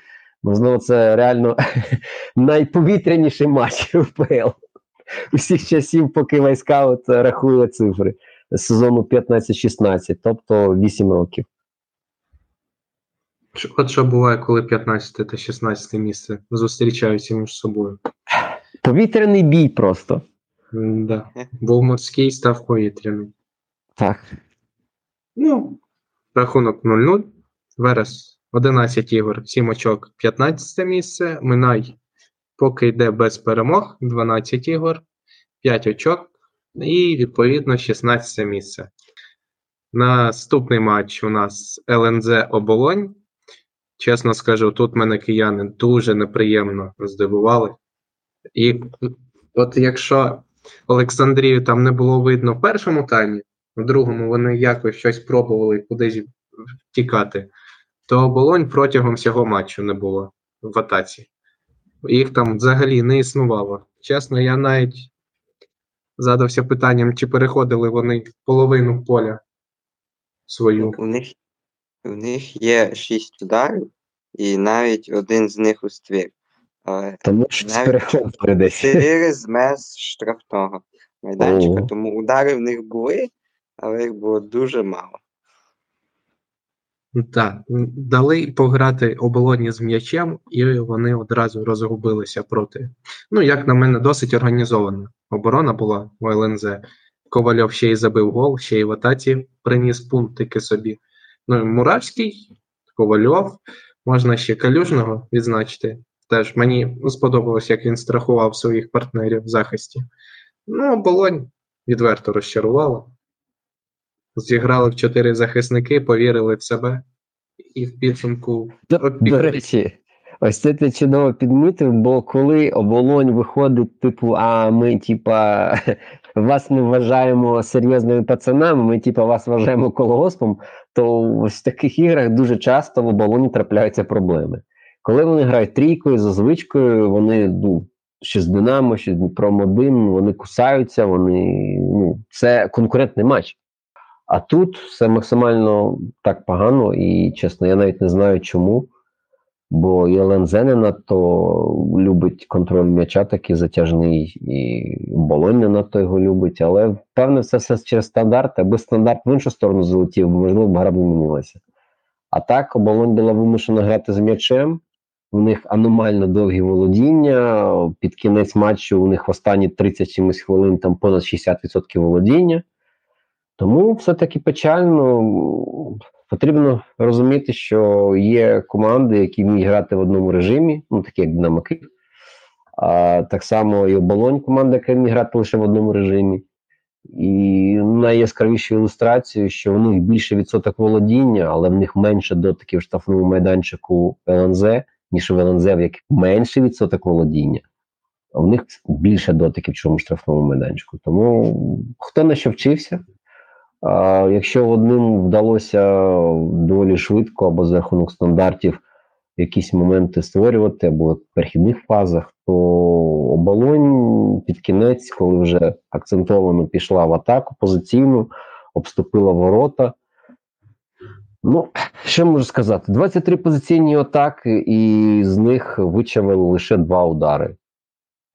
Можливо, це реально найповітряніший матч УПЛ усіх часів, поки вайскаут рахує цифри з сезону 15-16, тобто 8 років. От що буває, коли 15 та 16 місце зустрічаються між собою. Повітряний бій просто. Да. Був морський, став повітряний. Так. Ну, рахунок 0-0. Верес 11 ігор, 7 очок, 15 місце. Минай поки йде без перемог, 12 ігор, 5 очок і відповідно 16 місце. Наступний матч у нас ЛНЗ Оболонь. Чесно скажу, тут мене кияни дуже неприємно здивували. І от якщо Олександрію там не було видно в першому таймі, в другому вони якось щось пробували кудись втікати, то оболонь протягом всього матчу не було в атаці. Їх там взагалі не існувало. Чесно, я навіть задався питанням, чи переходили вони половину поля свою. У них, у них є шість ударів, і навіть один з них у ствір. Тому чотири з мез штрафного майданчика. Тому удари в них були, але їх було дуже мало. Так, дали пограти оболоні з м'ячем, і вони одразу розгубилися проти. Ну, як на мене, досить організована оборона була у ЛНЗ. Ковальов ще й забив гол, ще й в атаці приніс пунктики собі. Ну, Муравський, Ковальов, можна ще Калюжного відзначити. Теж мені сподобалось, як він страхував своїх партнерів в захисті. Ну, оболонь відверто розчарувала. Зіграли в чотири захисники, повірили в себе. І в підсумку До, до речі, ось це ти чудово підмітив, бо коли оболонь виходить, типу, а ми, типа, вас не вважаємо серйозними пацанами, ми, типа, вас вважаємо колгоспом, то ось в таких іграх дуже часто в оболоні трапляються проблеми. Коли вони грають трійкою, за звичкою, вони ну, що з Динамо, що з Дніпром 1, вони кусаються, вони, ну, це конкурентний матч. А тут все максимально так погано, і чесно, я навіть не знаю чому. Бо і ЛНЗ не надто любить контроль м'яча, такий затяжний, і Болонь не надто його любить. Але певне, це все через стандарт, аби стандарт в іншу сторону залетів, можливо, б гра б змінилася. А так, оболонь була вимушена грати з м'ячем. У них аномально довгі володіння. Під кінець матчу у них в останні 30 чимось хвилин там понад 60% володіння. Тому все-таки печально. Потрібно розуміти, що є команди, які вміють грати в одному режимі, ну такі як Динамо Київ. А так само і оболонь команда, яка вміє грати лише в одному режимі. І найяскравішою ілюстрацією, що у них більше відсоток володіння, але в них менше дотиків в штрафному майданчику ЛНЗ, ніж в ЛНЗ, в яких менший відсоток володіння, а в них більше дотиків в чому штрафному майданчику. Тому хто на що вчився, Якщо одним вдалося доволі швидко або за рахунок стандартів якісь моменти створювати, або в перехідних фазах, то оболонь під кінець, коли вже акцентовано пішла в атаку позиційну, обступила ворота. Ну, що можу сказати? 23 позиційні атаки, і з них вичавили лише два удари.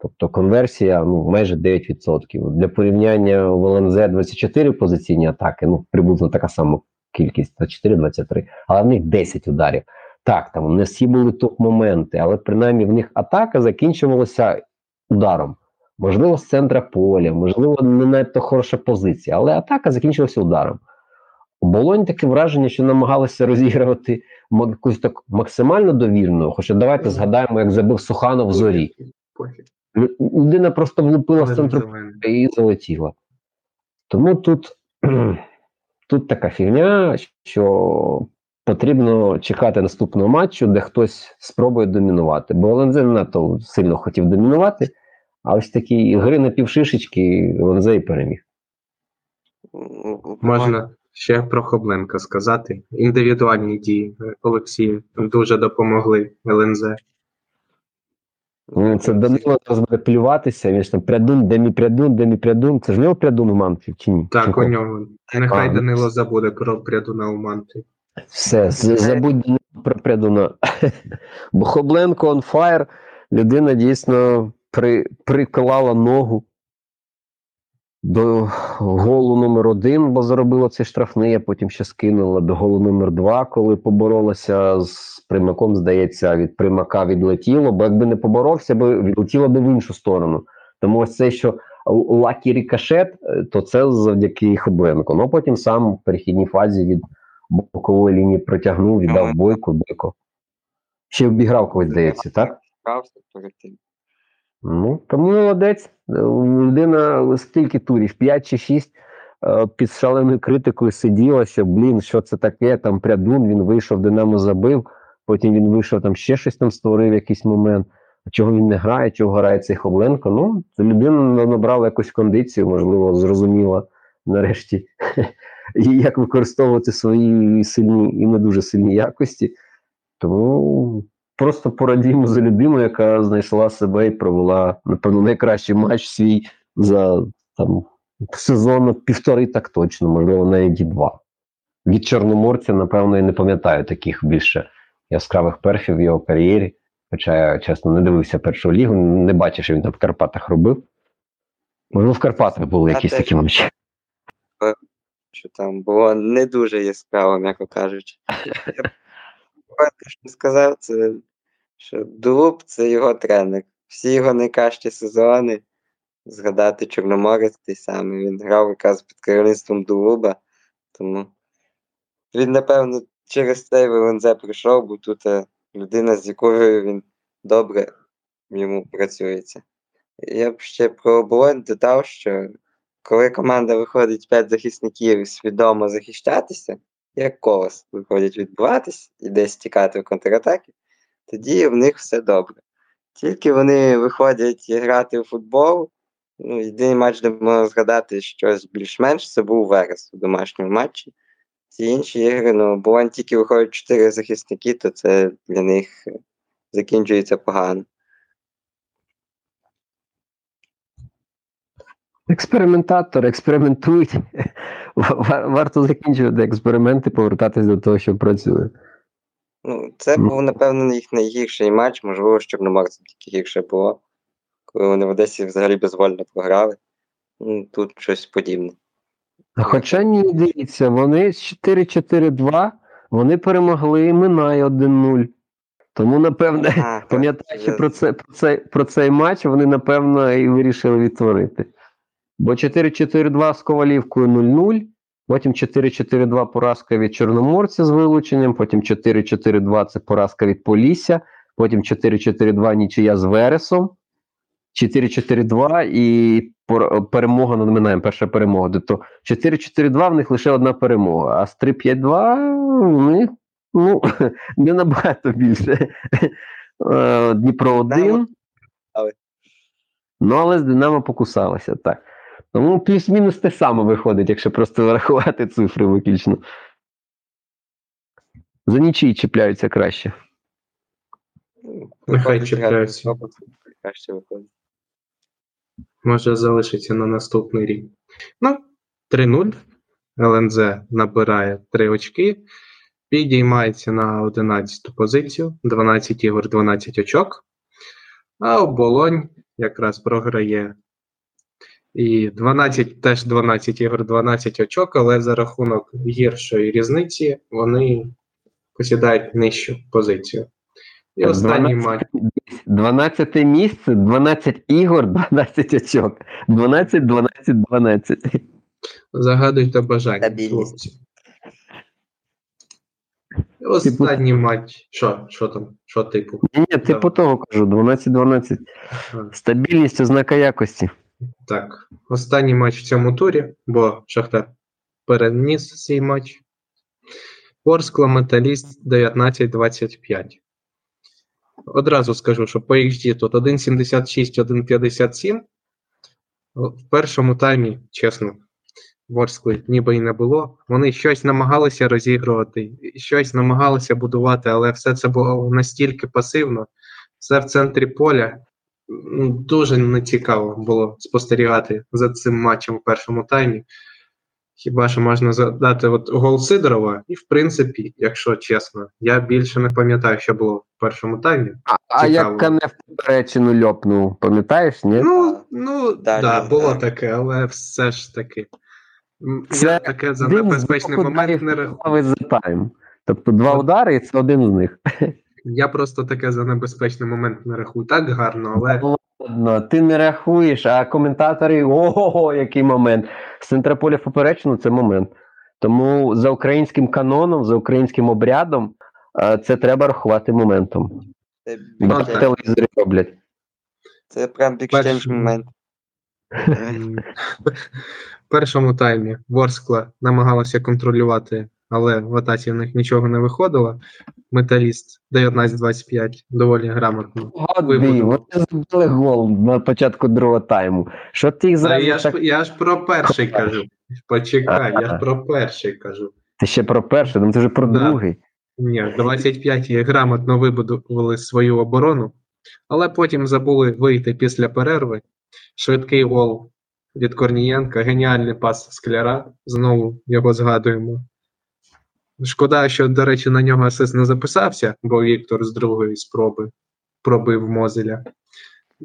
Тобто конверсія ну, майже 9%. Для порівняння в ЛНЗ 24 позиційні атаки, ну приблизно така сама кількість 24-23, але в них 10 ударів. Так, там не всі були топ-моменти, але принаймні в них атака закінчувалася ударом. Можливо, з центра поля, можливо, не надто хороша позиція, але атака закінчилася ударом. Болонь таке враження, що намагалися розігрувати якусь так максимально довірну. Хоча давайте згадаємо, як забив Суханов в зорі. Людина просто влупила з Але центру і залетіла. Тому тут, тут така фігня, що потрібно чекати наступного матчу, де хтось спробує домінувати. Бо ЛНЗ не надто сильно хотів домінувати, а ось такі гри на півшишечки ЛНЗ і переміг. Можна ще про Хобленка сказати. Індивідуальні дії Олексію дуже допомогли ЛНЗ. Ну, Це Данило зараз буде плюватися, він ж там прядун, де мій прядун, де мій прядун. Це ж в нього прядун у мамці чи ні? Так, у нього. Нехай А, Данило забуде про прядуна у мамці. Все, забудь Данило про прядуна. Бо Хобленко on fire, людина дійсно при, приклала ногу до голу номер один, бо заробила цей штрафний, а потім ще скинула до голу номер два, коли поборолася з примаком, здається, від примака відлетіло, бо якби не поборовся, би відлетіло би в іншу сторону. Тому ось це, що лакі рікошет, е, то це завдяки Хобленко. Ну потім сам в перехідній фазі від бокової лінії протягнув, віддав бойку, бойко. Ще обіграв когось, здається, так? Ну, тому молодець. Е, Людина скільки турів? 5 чи 6 під шаленою критикою сиділа, що блін, що це таке? Там прядун, він вийшов, Динамо забив, потім він вийшов, там ще щось там створив якийсь момент. А чого він не грає, чого грає цей Хобленко? Ну, людина набрала якусь кондицію, можливо, зрозуміла нарешті, і як використовувати свої сильні і не дуже сильні якості. Тому просто порадіємо за людину, яка знайшла себе і провела, напевно, найкращий матч свій за там сезон півтори, так точно, можливо, навіть два. Від Чорноморця, напевно, я не пам'ятаю таких більше яскравих перфів в його кар'єрі. Хоча я, чесно, не дивився першу лігу, не бачив, що він там в Карпатах робив. Можливо, в Карпатах були Я якісь такі матчі. матчу там було не дуже яскраво, м'яко кажучи. Я б що сказав, це що Дуб це його тренер. Всі його найкращі сезони. Згадати Чорноморець той самий. Він грав якраз під керівництвом Дулуба. Тому він, напевно, через цей ВНЗ прийшов, бо тут е, людина, з якою він добре йому працюється. Я б ще про оболонь додав, що коли команда виходить 5 захисників свідомо захищатися, як колос виходять відбуватись і десь тікати в контратаки, тоді в них все добре. Тільки вони виходять грати в футбол. Ну, єдиний матч, де можна згадати щось більш-менш, це був Верес у домашньому матчі. Ці інші ігри, ну, бо тільки виходять 4 захисники, то це для них закінчується погано. Експериментатор, експериментують. Варто закінчувати експерименти, повертатись до того, що працює. Ну, це був, напевно, їх найгірший матч, можливо, з Чорноморцем тільки гірше було, коли вони в Одесі взагалі безвольно програли. Ну, тут щось подібне. Хоча ні, дивіться, вони з 4-4-2, вони перемогли Минай 1-0. Тому, напевне, А, пам'ятаючи про, це, про, це, про цей матч, вони, напевно, і вирішили відтворити. Бо 4-4-2 з Ковалівкою 0-0, потім 4-4-2 поразка від Чорноморця з вилученням, потім 4-4-2 це поразка від Полісся, потім 4-4-2 нічия з Вересом, 4-4-2 і перемога над Минаєм, перша перемога. Тобто 4-4-2 в них лише одна перемога, а з 3-5-2 в них ну, не набагато більше. Е, Дніпро 1. Ну, але з Динамо покусалося, так. Тому плюс-мінус те саме виходить, якщо просто рахувати цифри виключно. За нічиї чіпляються краще. Нехай чіпляються. краще виходить. може залишиться на наступний рік. Ну, 3-0. ЛНЗ набирає 3 очки, підіймається на 11 позицію, 12 ігор, 12 очок. А оболонь якраз програє. І 12, теж 12 ігор, 12 очок, але за рахунок гіршої різниці вони посідають нижчу позицію. І останній 12 матч. 12 місце, 12 ігор, 12 очок. 12, 12, 12. Загадуйте бажання. Хлопці. І Останній матч. Що? Що там? Що типу? Ні, ні, ти по того кажу, 12-12. Стабільність ознака якості. Так, останній матч в цьому турі, бо Шахтар переніс цей матч. Ворскла Металіст 19-25. Одразу скажу, що по XG тут 1,76, 1,57. В першому таймі, чесно, Ворскли ніби й не було. Вони щось намагалися розігрувати, щось намагалися будувати, але все це було настільки пасивно, все в центрі поля. Ну, Дуже нецікаво було спостерігати за цим матчем в першому таймі. Хіба що можна задати от гол Сидорова, і в принципі, якщо чесно, я більше не пам'ятаю, що було в першому таймі. А, а Цікаво. як Канев поперечину льопнув, пам'ятаєш, ні? Ну, ну Далі, да, було так. таке, але все ж таки. Це Я таке за небезпечний момент не рахую. Тобто два удари, і це один з них. Я просто таке за небезпечний момент не рахую. Так гарно, але Ладно, ти не рахуєш, а коментатори ого, який момент. З центра поля в поперечину це момент. Тому за українським каноном, за українським обрядом, е, це треба рахувати моментом. Це, Бо телевізори роблять. це прям бік Перший- момент. В першому таймі Ворскла намагалася контролювати, але в атаці в них нічого не виходило. Металіст 19-25 доволі грамотно. Вони забили гол на початку другого тайму. Що ти їх зразу я, ж, я ж про перший кажу. Почекай, я ж про перший кажу. Ти ще про перший, ну ти вже про Да. другий. Ні, 25 грамотно вибудували свою оборону, але потім забули вийти після перерви. Швидкий гол від Корнієнка, геніальний пас Скляра. Знову його згадуємо. Шкода, що, до речі, на нього асист не записався, бо Віктор з другої спроби пробив Мозеля.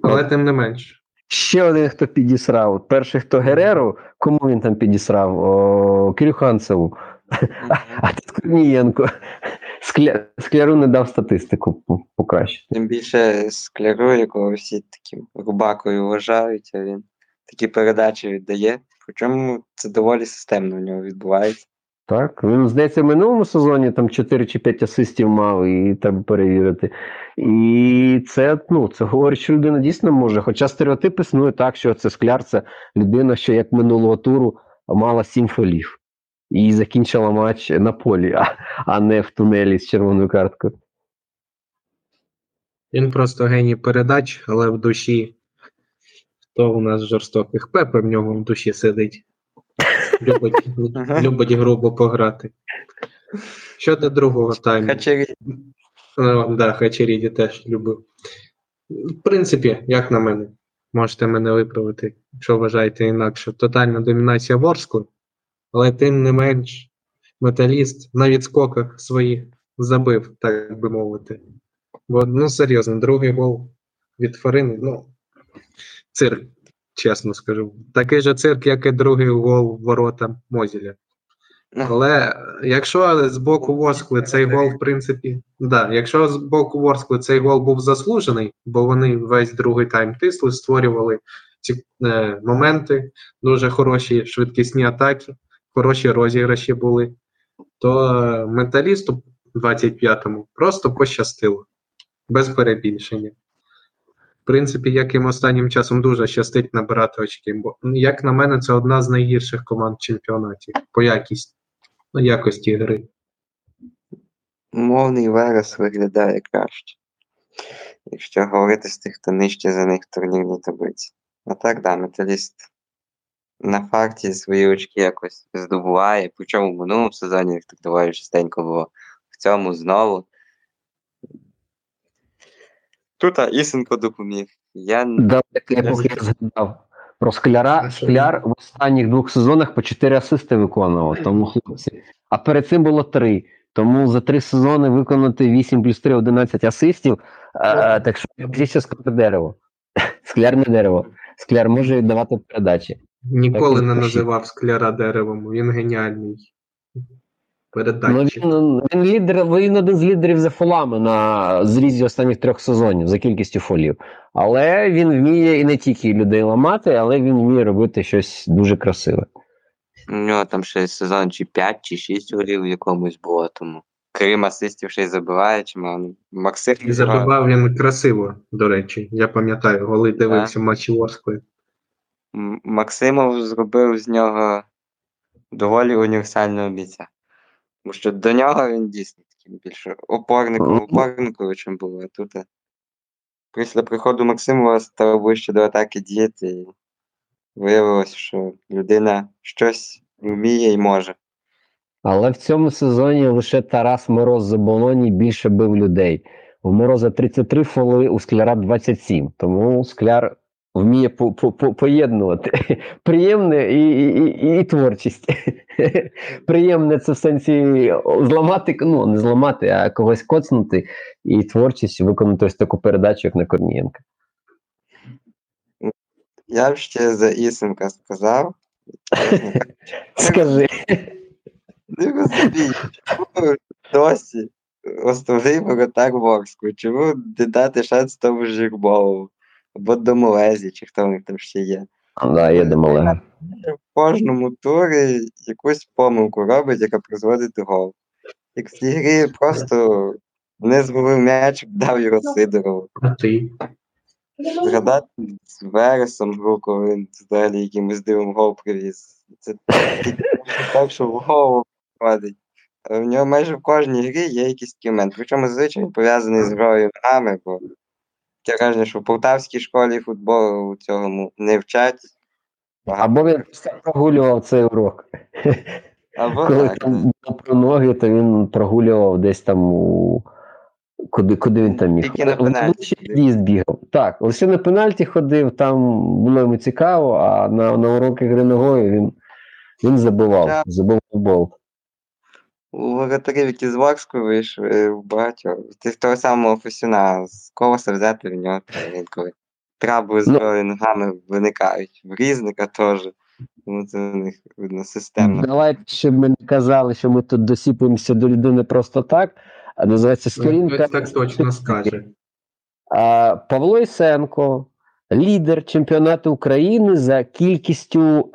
Але тим не менш. ще один, хто підісрав. Перший, хто Гереру, кому він там підісрав? О, Кирюханцеву. А тут Корнієнко. Скля... Скляру не дав статистику по- покращити. Тим більше скляру, якого всі таким рубакою вважають, а він такі передачі віддає. Причому це доволі системно в нього відбувається. Так, він, здається, в минулому сезоні там 4 чи 5 асистів мав, і треба перевірити. І це, ну, це говорить, що людина дійсно може. Хоча стереотип існує так, що це скляр, це людина, що як минулого туру мала 7 фолів. І закінчила матч на полі, а, а не в тунелі з червоною карткою. Він просто геній передач, але в душі. Хто у нас жорстоких? Пепе в ньому в душі сидить. Любить, любить грубо пограти. Щодо другого тайму. Хачері Ну, да, Хачеріді теж любив. В принципі, як на мене, можете мене виправити, якщо вважаєте інакше. Тотальна домінація Ворскли, але тим не менш, металіст на відскоках своїх забив, так би мовити. Бо, ну серйозно, другий гол від Фарини, ну, цирк, чесно скажу. Такий же цирк, як і другий гол в ворота Мозіля. Але якщо з боку Воскли цей гол, в принципі, да, якщо з боку Воскли цей гол був заслужений, бо вони весь другий тайм тисли, створювали ці е, моменти, дуже хороші швидкісні атаки, хороші розіграші були, то е, металісту 25-му просто пощастило, без перебільшення. Принципі, як їм останнім часом дуже щастить набирати очки. Бо, ну, як на мене, це одна з найгірших команд в чемпіонаті по якість, ну, якості гри. мовний верес виглядає краще. Якщо говорити з тих, хто нижче за них в турнірній таблиці. А так, да, металіст на факті свої очки якось здобуває. Причому в минулому сезоні їх так доволі частенько було. В цьому знову. Тут Ісенко допоміг. Я Да, так я поки згадав. Про скляра. Скляр в останніх двох сезонах по 4 асисти виконував, тому хлопці. А перед цим було 3. Тому за 3 сезони виконати 8 плюс 3 11 асистів. А, так що після скляр дерево. Скляр не дерево. Скляр може віддавати передачі. Ніколи Так, не називав скляра деревом, він геніальний. Ну, він, він лідер, він один з лідерів за фолами на зрізі останніх трьох сезонів за кількістю фолів. Але він вміє і не тільки людей ламати, але він вміє робити щось дуже красиве. У нього там ще сезон чи 5, чи 6 голів в якомусь було, тому. Крім асистів ще й забиває, чи. Максим І забивав він красиво, до речі. Я пам'ятаю, голи дивився матчі Ворскли. М- Максимов зробив з нього доволі універсального бійця. Бо що до нього він дійсно таким більше опорником, опорниковичем був, а тут. е, Після приходу Максимова став ближче до атаки діяти, і виявилося, що людина щось вміє і може. Але в цьому сезоні лише Тарас Мороз за Болоні більше бив людей. У Мороза 33 фоли, у Скляра 27. Тому Скляр вміє по- по- по- поєднувати приємне і, і, і, творчість. Приємне це в сенсі зламати, ну не зламати, а когось коцнути, і творчість виконати ось таку передачу, як на Корнієнка. Я б ще за Ісенка сказав. Скажи. Не розумію, чому досі основний воротар Ворску, чому не дати шанс тому Жирбову, або Домолезі, чи хто в них там ще є. Да, є Демолега. В кожному турі якусь помилку робить, яка призводить до голу. Як в цій грі просто не зловив м'яч, дав його Сидорову. Згадати з Вересом гру, коли він взагалі якимось дивом гол привіз. Це так, що в голову входить. В нього майже в кожній грі є якийсь момент. Причому зазвичай він пов'язаний з грою ногами, бо таке враження, що в полтавській школі футболу цього не вчать. Багато. Або він прогулював цей урок. Або Коли так. там було про ноги, то він прогулював десь там у. Куди, куди він там міг? Тільки на пенальті Лучий бігав. Так, лише на пенальті ходив, там було йому цікаво, а на, на уроки гри ногою він, він забивав, забивав бол. У воротарів, які з Ворску вийшли, в багатьох. Ти того самого Фесюна, з колоса взяти в нього, та трабли з Ну. виникають. В різника теж. Тому це у них видно системно. Давайте, щоб ми не казали, що ми тут досіпуємося до людини просто так, а називається сторінка. Хтось так точно скаже. А, Павло Ісенко, лідер чемпіонату України за кількістю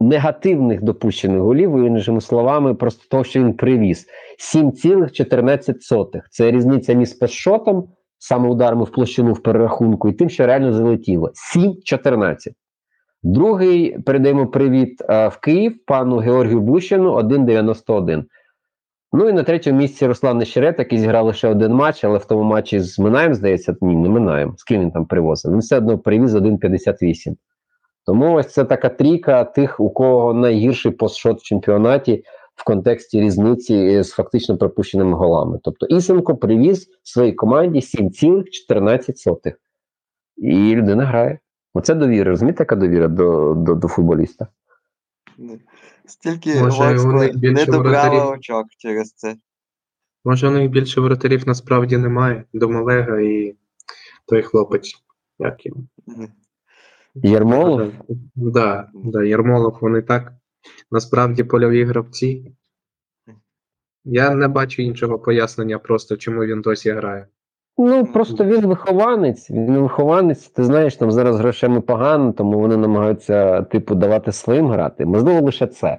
негативних допущених голів, іншими словами, просто того, що він привіз. 7,14. Це різниця між спецшотом, саме ударами в площину в перерахунку, і тим, що реально залетіло. 7,14. Другий передаємо привіт е, в Київ пану Георгію Бущину 1,91. Ну і на третьому місці Руслан Нещерет, який зіграв лише один матч, але в тому матчі з Минаєм, здається, ні, не Минаєм. З ким він там привозив? Він все одно привіз 1,58. Тому ось це така трійка тих, у кого найгірший постшот в чемпіонаті в контексті різниці з фактично пропущеними голами. Тобто Ісенко привіз своїй команді 7,14. І людина грає. Оце довіра. Розумієте, яка довіра до, до, до футболіста? Стільки Може, не воротарів? очок через це. Може, у них більше воротарів насправді немає. Домалега і той хлопець. Як його? Єрмолов? Да, да, Ярмолов, вони так. Насправді польові гравці. Я не бачу іншого пояснення просто, чому він досі грає. Ну, просто він вихованець. Він вихованець. Ти знаєш, там зараз грошами погано, тому вони намагаються, типу, давати своїм грати. Можливо, лише це.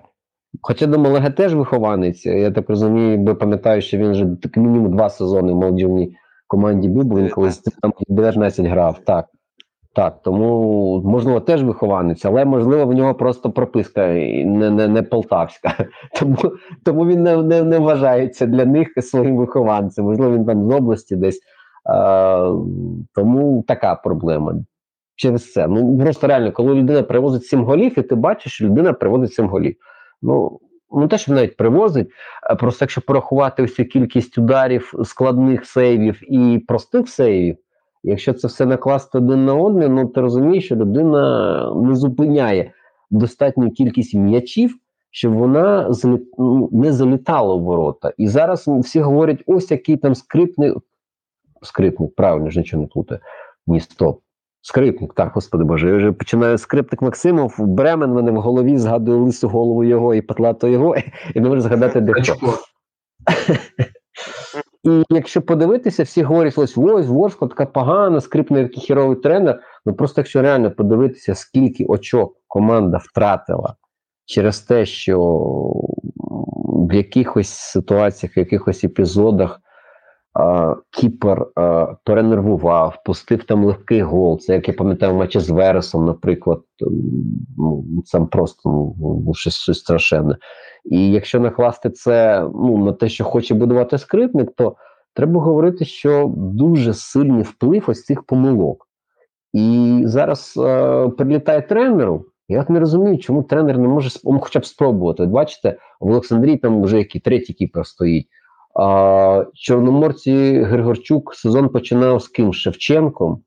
Хоча до Малега теж вихованець. Я так розумію, бо пам'ятаю, що він вже так мінімум два сезони в молодіжній команді був, він колись там 19 грав. Так. Так, тому можливо теж вихованець, але можливо в нього просто прописка не, не, не полтавська. Тому, тому він не, не, не вважається для них своїм вихованцем. Можливо, він там з області десь. А, тому така проблема. Через це. Ну просто реально, коли людина привозить 7 голів, і ти бачиш, що людина привозить 7 голів. Ну, ну те, що навіть привозить, а просто якщо порахувати всю кількість ударів, складних сейвів і простих сейвів, якщо це все накласти один на один, ну ти розумієш, що людина не зупиняє достатню кількість м'ячів, щоб вона ну, не залітала в ворота. І зараз всі говорять: ось який там скрипний скрипник, правильно ж нічого не плутаю. Ні, стоп. Скрипник, так, господи Боже, я вже починаю скрипник Максимов, Бремен мене в голові згадує лису голову його і петлато його, і не можу згадати, де хто. І якщо подивитися, всі говорять, ось ось Ворскла така погана, скрипний такий херовий тренер. Ну просто якщо реально подивитися, скільки очок команда втратила через те, що в якихось ситуаціях, в якихось епізодах Кіпер перенервував, пустив там легкий гол. Це як я пам'ятаю матчі з Вересом, наприклад, ну, там просто ну, щось, щось страшенне. І якщо накласти це ну, на те, що хоче будувати скрипник, то треба говорити, що дуже сильний вплив ось цих помилок. І зараз е, прилітає тренеру. Я не розумію, чому тренер не може сп- хоча б спробувати. Бачите, в Олександрії там вже який третій кіпер стоїть. А, Чорноморці Григорчук сезон починав з ким? Шевченком.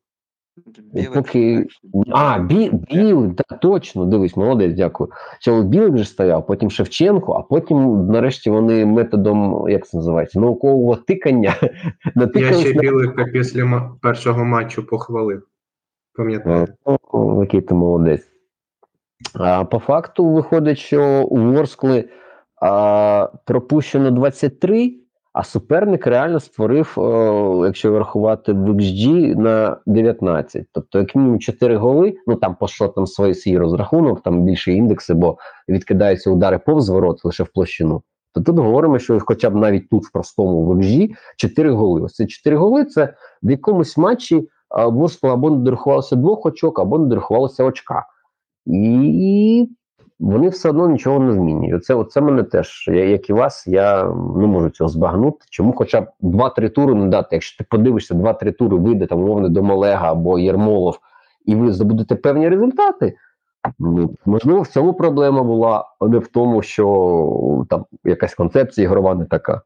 Білик, поки- А, бі, Білик, так, точно, дивись, молодець, дякую. Чому Білик вже стояв, потім Шевченко, а потім, нарешті, вони методом, як це називається, наукового тикання Я ще на білика після першого матчу похвалив. Пам'ятаю. Який ти молодець. А по факту виходить, що у Ворскли а, пропущено 23, а суперник реально створив, о, якщо врахувати в XG, на 19. Тобто, як мінімум 4 голи, ну там по шотам свій, свій розрахунок, там більше індекси, бо відкидаються удари повз ворот лише в площину. То тут говоримо, що хоча б навіть тут в простому в XG 4 голи. Ось ці 4 голи це в якомусь матчі Ворскла або не дорахувалося двох очок, або не дорахувалося очка. І вони все одно нічого не змінюють. Оце, оце мене теж, я, як і вас, я не можу цього збагнути. Чому хоча б 2-3 тури не дати? Якщо ти подивишся, 2-3 тури вийде там умовно до Малега або Єрмолов, і ви здобудете певні результати. Ну, можливо, в цьому проблема була, а не в тому, що там якась концепція ігрова не така.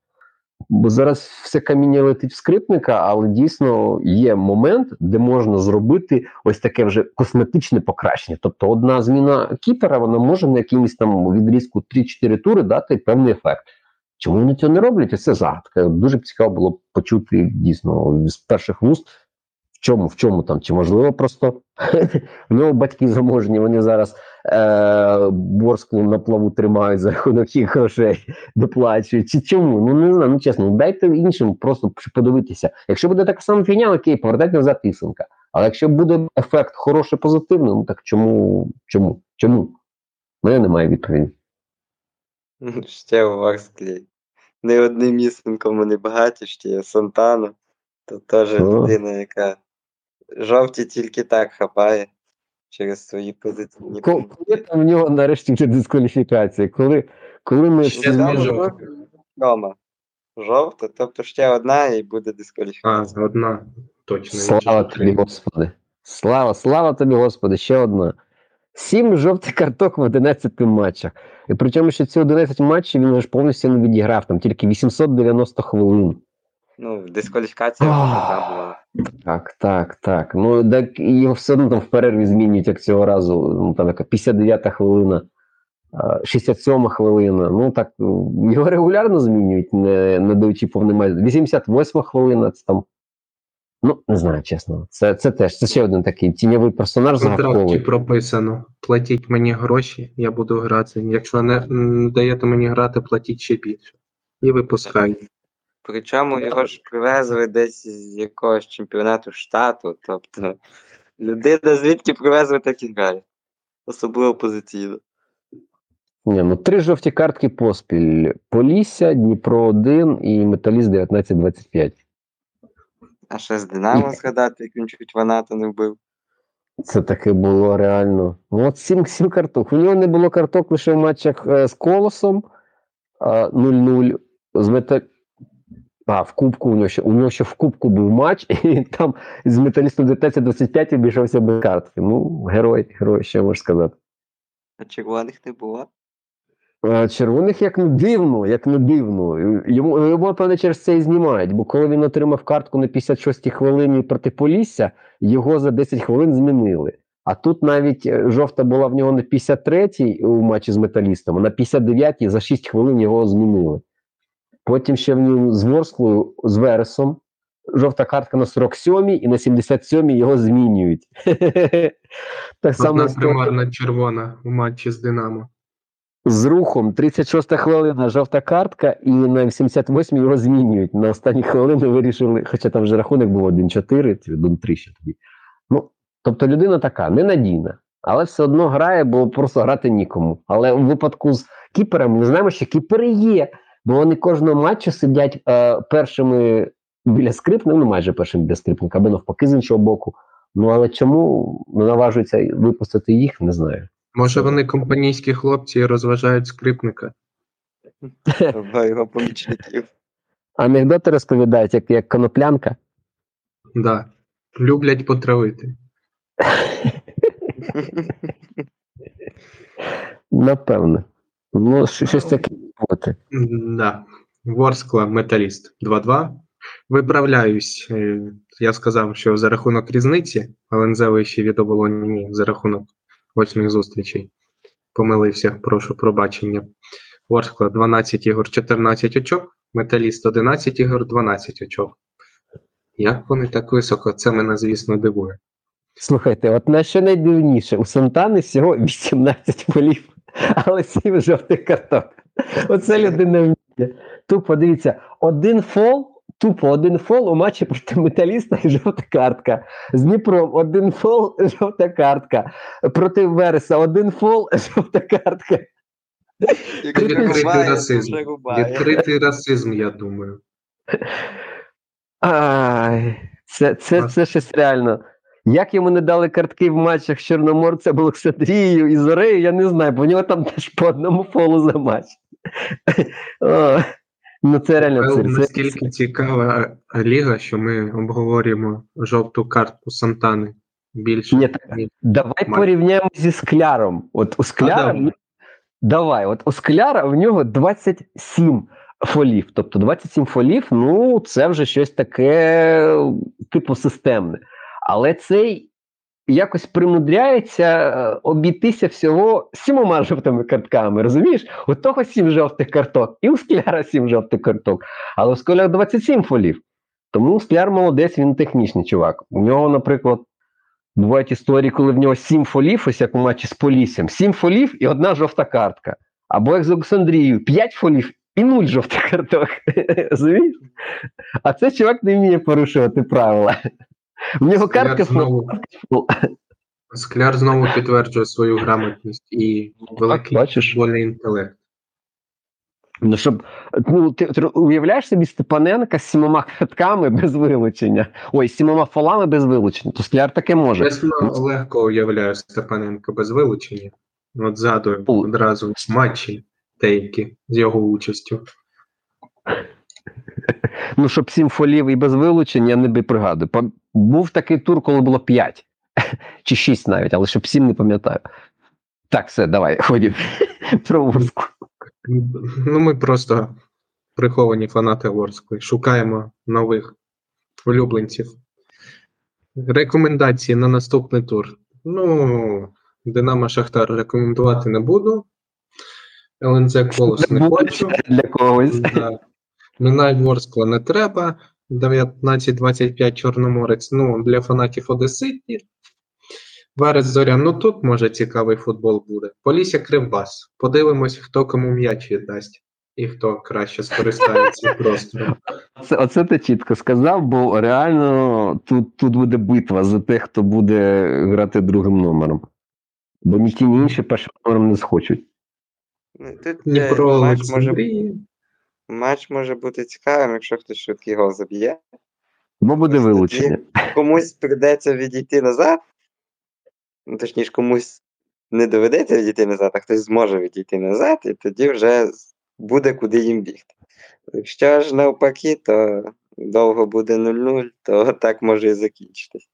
Бо зараз все каміння летить в скрипника, але дійсно є момент, де можна зробити ось таке вже косметичне покращення. Тобто, одна зміна кітера вона може на якимось там відрізку 3-4 тури дати певний ефект. Чому вони цього не роблять? Це загадка. Дуже б цікаво було почути дійсно з перших вуст, В чому? В чому там? Чи можливо просто в нього батьки заможні, вони зараз е, Борську на плаву тримають за рахунок їх грошей, доплачують. Чи чому? Ну не знаю, ну чесно, дайте іншим просто подивитися. Якщо буде така сама фігня, окей, повертайте назад Тисенка. Але якщо буде ефект хороший, позитивний, ну так чому? Чому? Чому? У мене немає відповіді. Ще у Ворсклі. Не одним місцинком вони багаті, ще є Сантано. То теж людина, яка жовті тільки так хапає через свої позитивні. Коли, коли там в нього нарешті вже дискваліфікація? Коли, коли ми Ще. Рома. Жовта, тобто ще одна і буде А, одна. Точно. Слава тобі, Господи. Слава, слава тобі, Господи, ще одна. Сім жовтих карток в 11 матчах. І причому, що ці 11 матчів він ж повністю не відіграв, там тільки 890 хвилин. Ну, дискваліфікація вже одна була. Так, так, так. Ну, так і його все одно там в перерві змінюють, як цього разу. Ну, там яка 59 хвилина, а, 67 хвилина. Ну так, його регулярно змінюють, не, не даючи повний матч. 88 хвилина, це там. Ну, не знаю, чесно. Це, це теж це ще один такий тіньовий персонаж В контракті прописано. Платіть мені гроші, я буду грати. Якщо не м, даєте мені грати, платіть ще більше. І випускайте. Причому його ж привезли десь з якогось чемпіонату штату. Тобто людина звідки привезли, так і грає. Особливо позиційно. Ні, ну три жовті картки поспіль: Полісся, Дніпро 1 і Металіст 19-25. А ще з Динамо згадати, як він чуть ваната не вбив. Це таке було реально. Ну, от сім, сім карток. У нього не було карток лише в матчах е, з колосом 0-0. З мета... А, в Кубку у нього ще у нього ще в Кубку був матч, і там з металістом 19-25 обійшовся без картки. Ну, герой, герой, що можеш сказати. А червоних не було. Червоних як не дивно, як не дивно. Йому, йому певне, через це і знімають, бо коли він отримав картку на 56-й хвилині проти Полісся, його за 10 хвилин змінили. А тут навіть е, жовта була в нього на 53-й у матчі з металістом, а на 59-й за 6 хвилин його змінили. Потім ще в ньому з Ворсклою, з Вересом. Жовта картка на 47-й і на 77-й його змінюють. Так само примарна червона у матчі з Динамо. з рухом 36 хвилина жовта картка, і на 78 його змінюють. На останні хвилини вирішили, хоча там вже рахунок був 1-4, чи 1-3 ще тоді. Ну, тобто людина така ненадійна, але все одно грає, бо просто грати нікому. Але в випадку з кіпером ми знаємо, що кіпери є, бо вони кожного матчу сидять е, першими біля скрипника, ну майже першими біля скрипника, або навпаки з іншого боку. Ну але чому не наважуються випустити їх, не знаю. Може, вони компанійські хлопці і розважають скрипника. Його помічників. Анекдоти розповідають, як, як коноплянка. Да. Люблять потравити. Напевно. Ну, щось таке бути. Да. Ворскла металіст 2-2. Виправляюсь. Е, Я сказав, що за рахунок різниці, але Нзели ще від оболоні за рахунок восьмих зустрічей. Помилився, прошу пробачення. Ворскла 12 ігор, 14 очок, металіст 11 ігор, 12 очок. Як вони так високо? Це мене, звісно, дивує. Слухайте, от на що найдивніше, у Сантани всього 18 полів, але 7 жовтих карток. Оце людина вміє. Тупо дивіться, один фол, тупо один фол у матчі проти металіста і жовта картка. З Дніпром один фол, жовта картка. Проти Вереса один фол, жовта картка. Відкритий расизм. Відкритий расизм, я думаю. Ай, це, це, це щось реально. Як йому не дали картки в матчах з Чорноморцем, Олександрією і Зорею, я не знаю, бо в нього там теж по одному фолу за матч. Ну це реально цирк. Це- наскільки цікава ліга, що ми обговорюємо жовту картку Сантани більше. Ні, так, Давай порівняємо зі скляром. От у скляра, давай. давай, от у скляра в нього 27 фолів. Тобто 27 фолів, ну це вже щось таке, типу, системне. Але цей якось примудряється е, обійтися всього сімома жовтими картками. Розумієш? У того сім жовтих карток, і у скляра сім жовтих карток, але у скляра 27 фолів. Тому Скляр молодець, він технічний чувак. У нього, наприклад, бувають історії, коли в нього сім фолів, ось як у матчі з Поліссям, сім фолів і одна жовта картка. Або як з Олександрією, п'ять фолів і нуль жовтих карток. Розумієш? А цей чувак не вміє порушувати правила. В нього Скляр картка знову, Скляр знову підтверджує свою грамотність і великий бачиш. футбольний інтелект. Ну, щоб ну, ти, ти уявляєш собі Степаненка з сімома картками без вилучення, ой, з сімома фолами без вилучення, то скляр таке може. Чесно, легко уявляю Степаненка без вилучення. От згадую одразу матчі деякі з його участю. Ну, щоб сім фолів і без вилучення, я не би пригадую. Був такий тур, коли було п'ять чи шість навіть, але щоб сім не пам'ятаю. Так, все, давай, ходім про Ворску. Ну, ми просто приховані фанати Ворської. Шукаємо нових улюбленців. Рекомендації на наступний тур. Ну, Динамо Шахтар рекомендувати не буду. ЛНЗ Колос не хочу. для когось. Да. Ворскла не треба. 19-25 Чорноморець. Ну, для фанатів Одеситі. Верес Зоря. Ну тут може цікавий футбол буде. Полісся Кривбас. Подивимось, хто кому м'яч віддасть і хто краще скористається простором. Це, оце ти чітко сказав, бо реально тут, тут буде битва за тих, хто буде грати другим номером. Бо ні ті, ні інші першим номером не схочуть. Ну, Тут Дніпро матч, може. Матч може бути цікавим, якщо хтось швидкий гол заб'є. Бо буде вилучення. Комусь прийдеться відійти назад. Ну, точніше, комусь не доведеться відійти назад, а хтось зможе відійти назад, і тоді вже буде куди їм бігти. Якщо ж навпаки, то довго буде 0-0, то так може і закінчитись.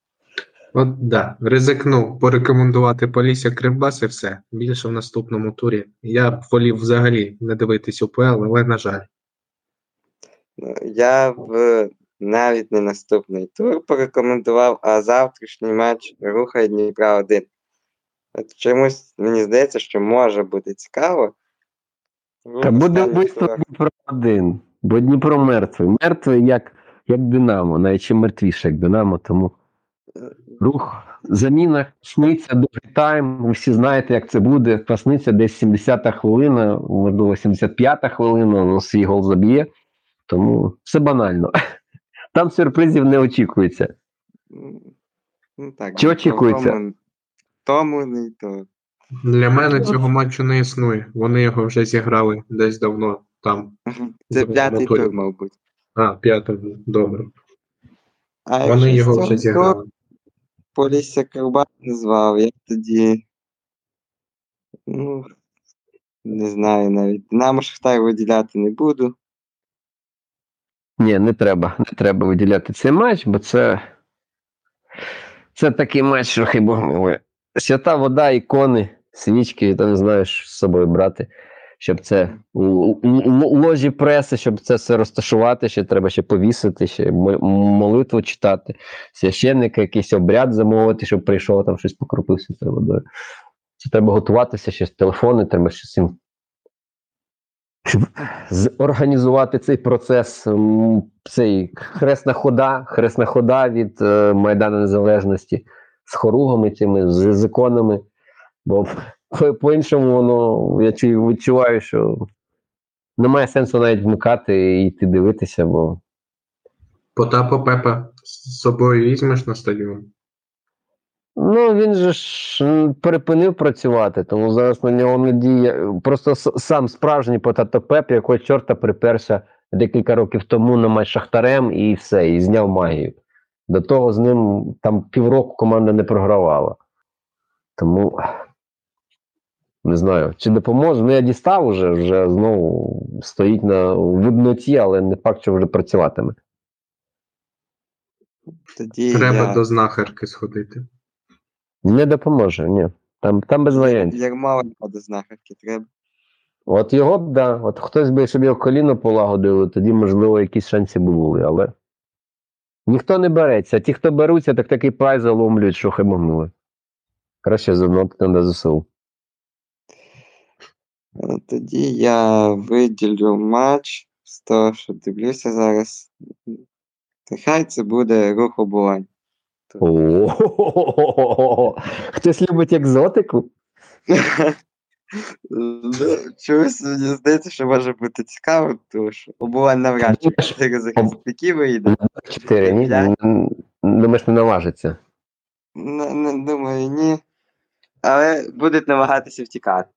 От да, ризикну порекомендувати Полісся Кривбас і все. Більше в наступному турі. Я б волів взагалі не дивитись УПЛ, але на жаль. Ну, Я б навіть не наступний тур порекомендував, а завтрашній матч рухає Дніпра 1. От чомусь мені здається, що може бути цікаво. Та буде вбивство. Дніпро один, бо Дніпро мертвий. Мертвий як, як Динамо, навіть ще мертвіше, як Динамо, тому рух, заміна, сниться другий тайм. Ви всі знаєте, як це буде. Просниться десь 70-та хвилина, можливо, 75-та хвилина, ну, свій гол заб'є. Тому все банально. Там сюрпризів не очікується. Ну, так, Чи ну, очікується? Тому, тому не то. Для мене цього матчу не існує. Вони його вже зіграли десь давно там. Це п'ятий тур, мабуть. А, п'ятий, добре. А Вони його вже зіграли. Полісся Карбат назвав, я тоді. Ну, не знаю навіть. Динамо Шахтар виділяти не буду. Ні, не треба. Не треба виділяти цей матч, бо це. Це такий матч, що хай Бог милує. Свята вода, ікони, свічки, там не знаєш з собою брати, щоб це ложі преси, щоб це все розташувати, ще треба ще повісити, ще молитву читати, священника, якийсь обряд замовити, щоб прийшов там щось покропився цією водою. Це треба готуватися, ще телефони, треба ще цим. Організувати цей процес, цей хресна хода, хресна хода від е, Майдану Незалежності з хоругами цими, з, з іконами. Бо по- по-іншому воно я відчуваю, що немає сенсу навіть вмикати і йти дивитися, бо Потапа Пепа з собою візьмеш на стадіон. Ну він же ж м, перепинив працювати, тому зараз на нього не діє. Просто сам справжній Потато Пеп, якого чорта приперся декілька років тому на матч Шахтарем і все, і зняв магію. До того з ним там півроку команда не програвала. Тому не знаю, чи допоможе. Ну, я дістав уже, вже знову стоїть на видноті, але не факт, що вже працюватиме. Тоді Треба я... до знахарки сходити. Не допоможе, ні. Там, там без варіантів. Ярмоленко до знахарки треба. От його б, да. От хтось би собі його коліно полагодили, тоді, можливо, якісь шанси були, але ніхто не береться. Ті, хто беруться, так такий прайс заломлюють, що хай могли. Краще занотити на ЗСУ. Е, Тоді я виділю матч з того, що дивлюся зараз. Нехай це буде рух обувань. О, Хтось любить екзотику? Ну, Чогось мені здається, що може бути цікаво, тому що обувань навряд чи чотири захисники вийде. Чотири, ні? Думаєш, не наважиться. Думаю, ні. Але будуть намагатися втікати.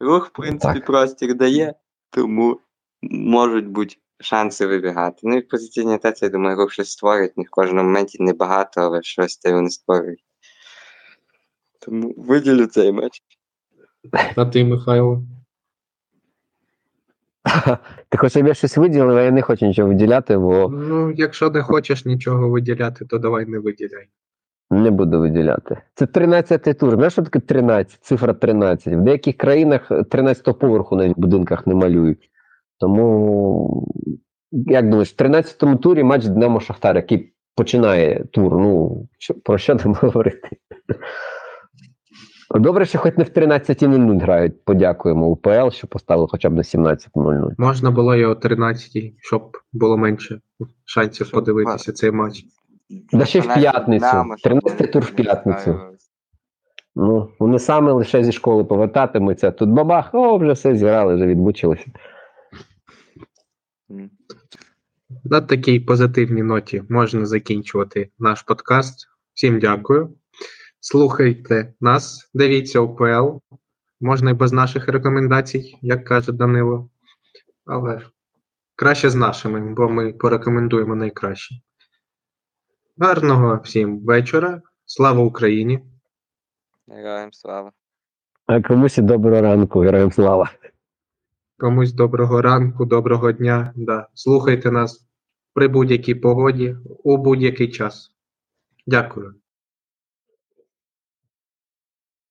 Рух, в принципі, простір дає, тому можуть бути шанси вибігати. Ну і в позиційній атаці, я думаю, рух щось створить. Не в кожному моменті небагато, але щось те вони створюють. Тому виділю цей матч. А ти, Михайло? Ти хочеш, щоб я щось виділив, а я не хочу нічого виділяти, бо Ну, якщо не хочеш нічого виділяти, то давай не виділяй. не буду виділяти. Це 13-й тур. Знаєш, що таке 13? Цифра 13. В деяких країнах 13-го поверху навіть в будинках не малюють. Тому, як думаєш, в 13-му турі матч Динамо Шахтар, який починає тур. Ну, про що там говорити? Добре, що хоч не в 13.00 грають. Подякуємо УПЛ, що поставили хоча б на 17.00. Можна було і о 13 щоб було менше шансів Щоб подивитися цей матч. Да ще в п'ятницю. 13-й тур в п'ятницю. Ну, вони саме лише зі школи повертатимуться. Тут бабах, о, вже все зіграли, вже відмучилися. На такій позитивній ноті можна закінчувати наш подкаст. Всім дякую. Слухайте нас, дивіться УПЛ. Можна і без наших рекомендацій, як каже Данило. Але краще з нашими, бо ми порекомендуємо найкраще. Гарного всім вечора. Слава Україні! Героям слава. А комусь і доброго ранку, героям слава. Комусь доброго ранку, доброго дня. Да. Слухайте нас при будь-якій погоді у будь-який час. Дякую.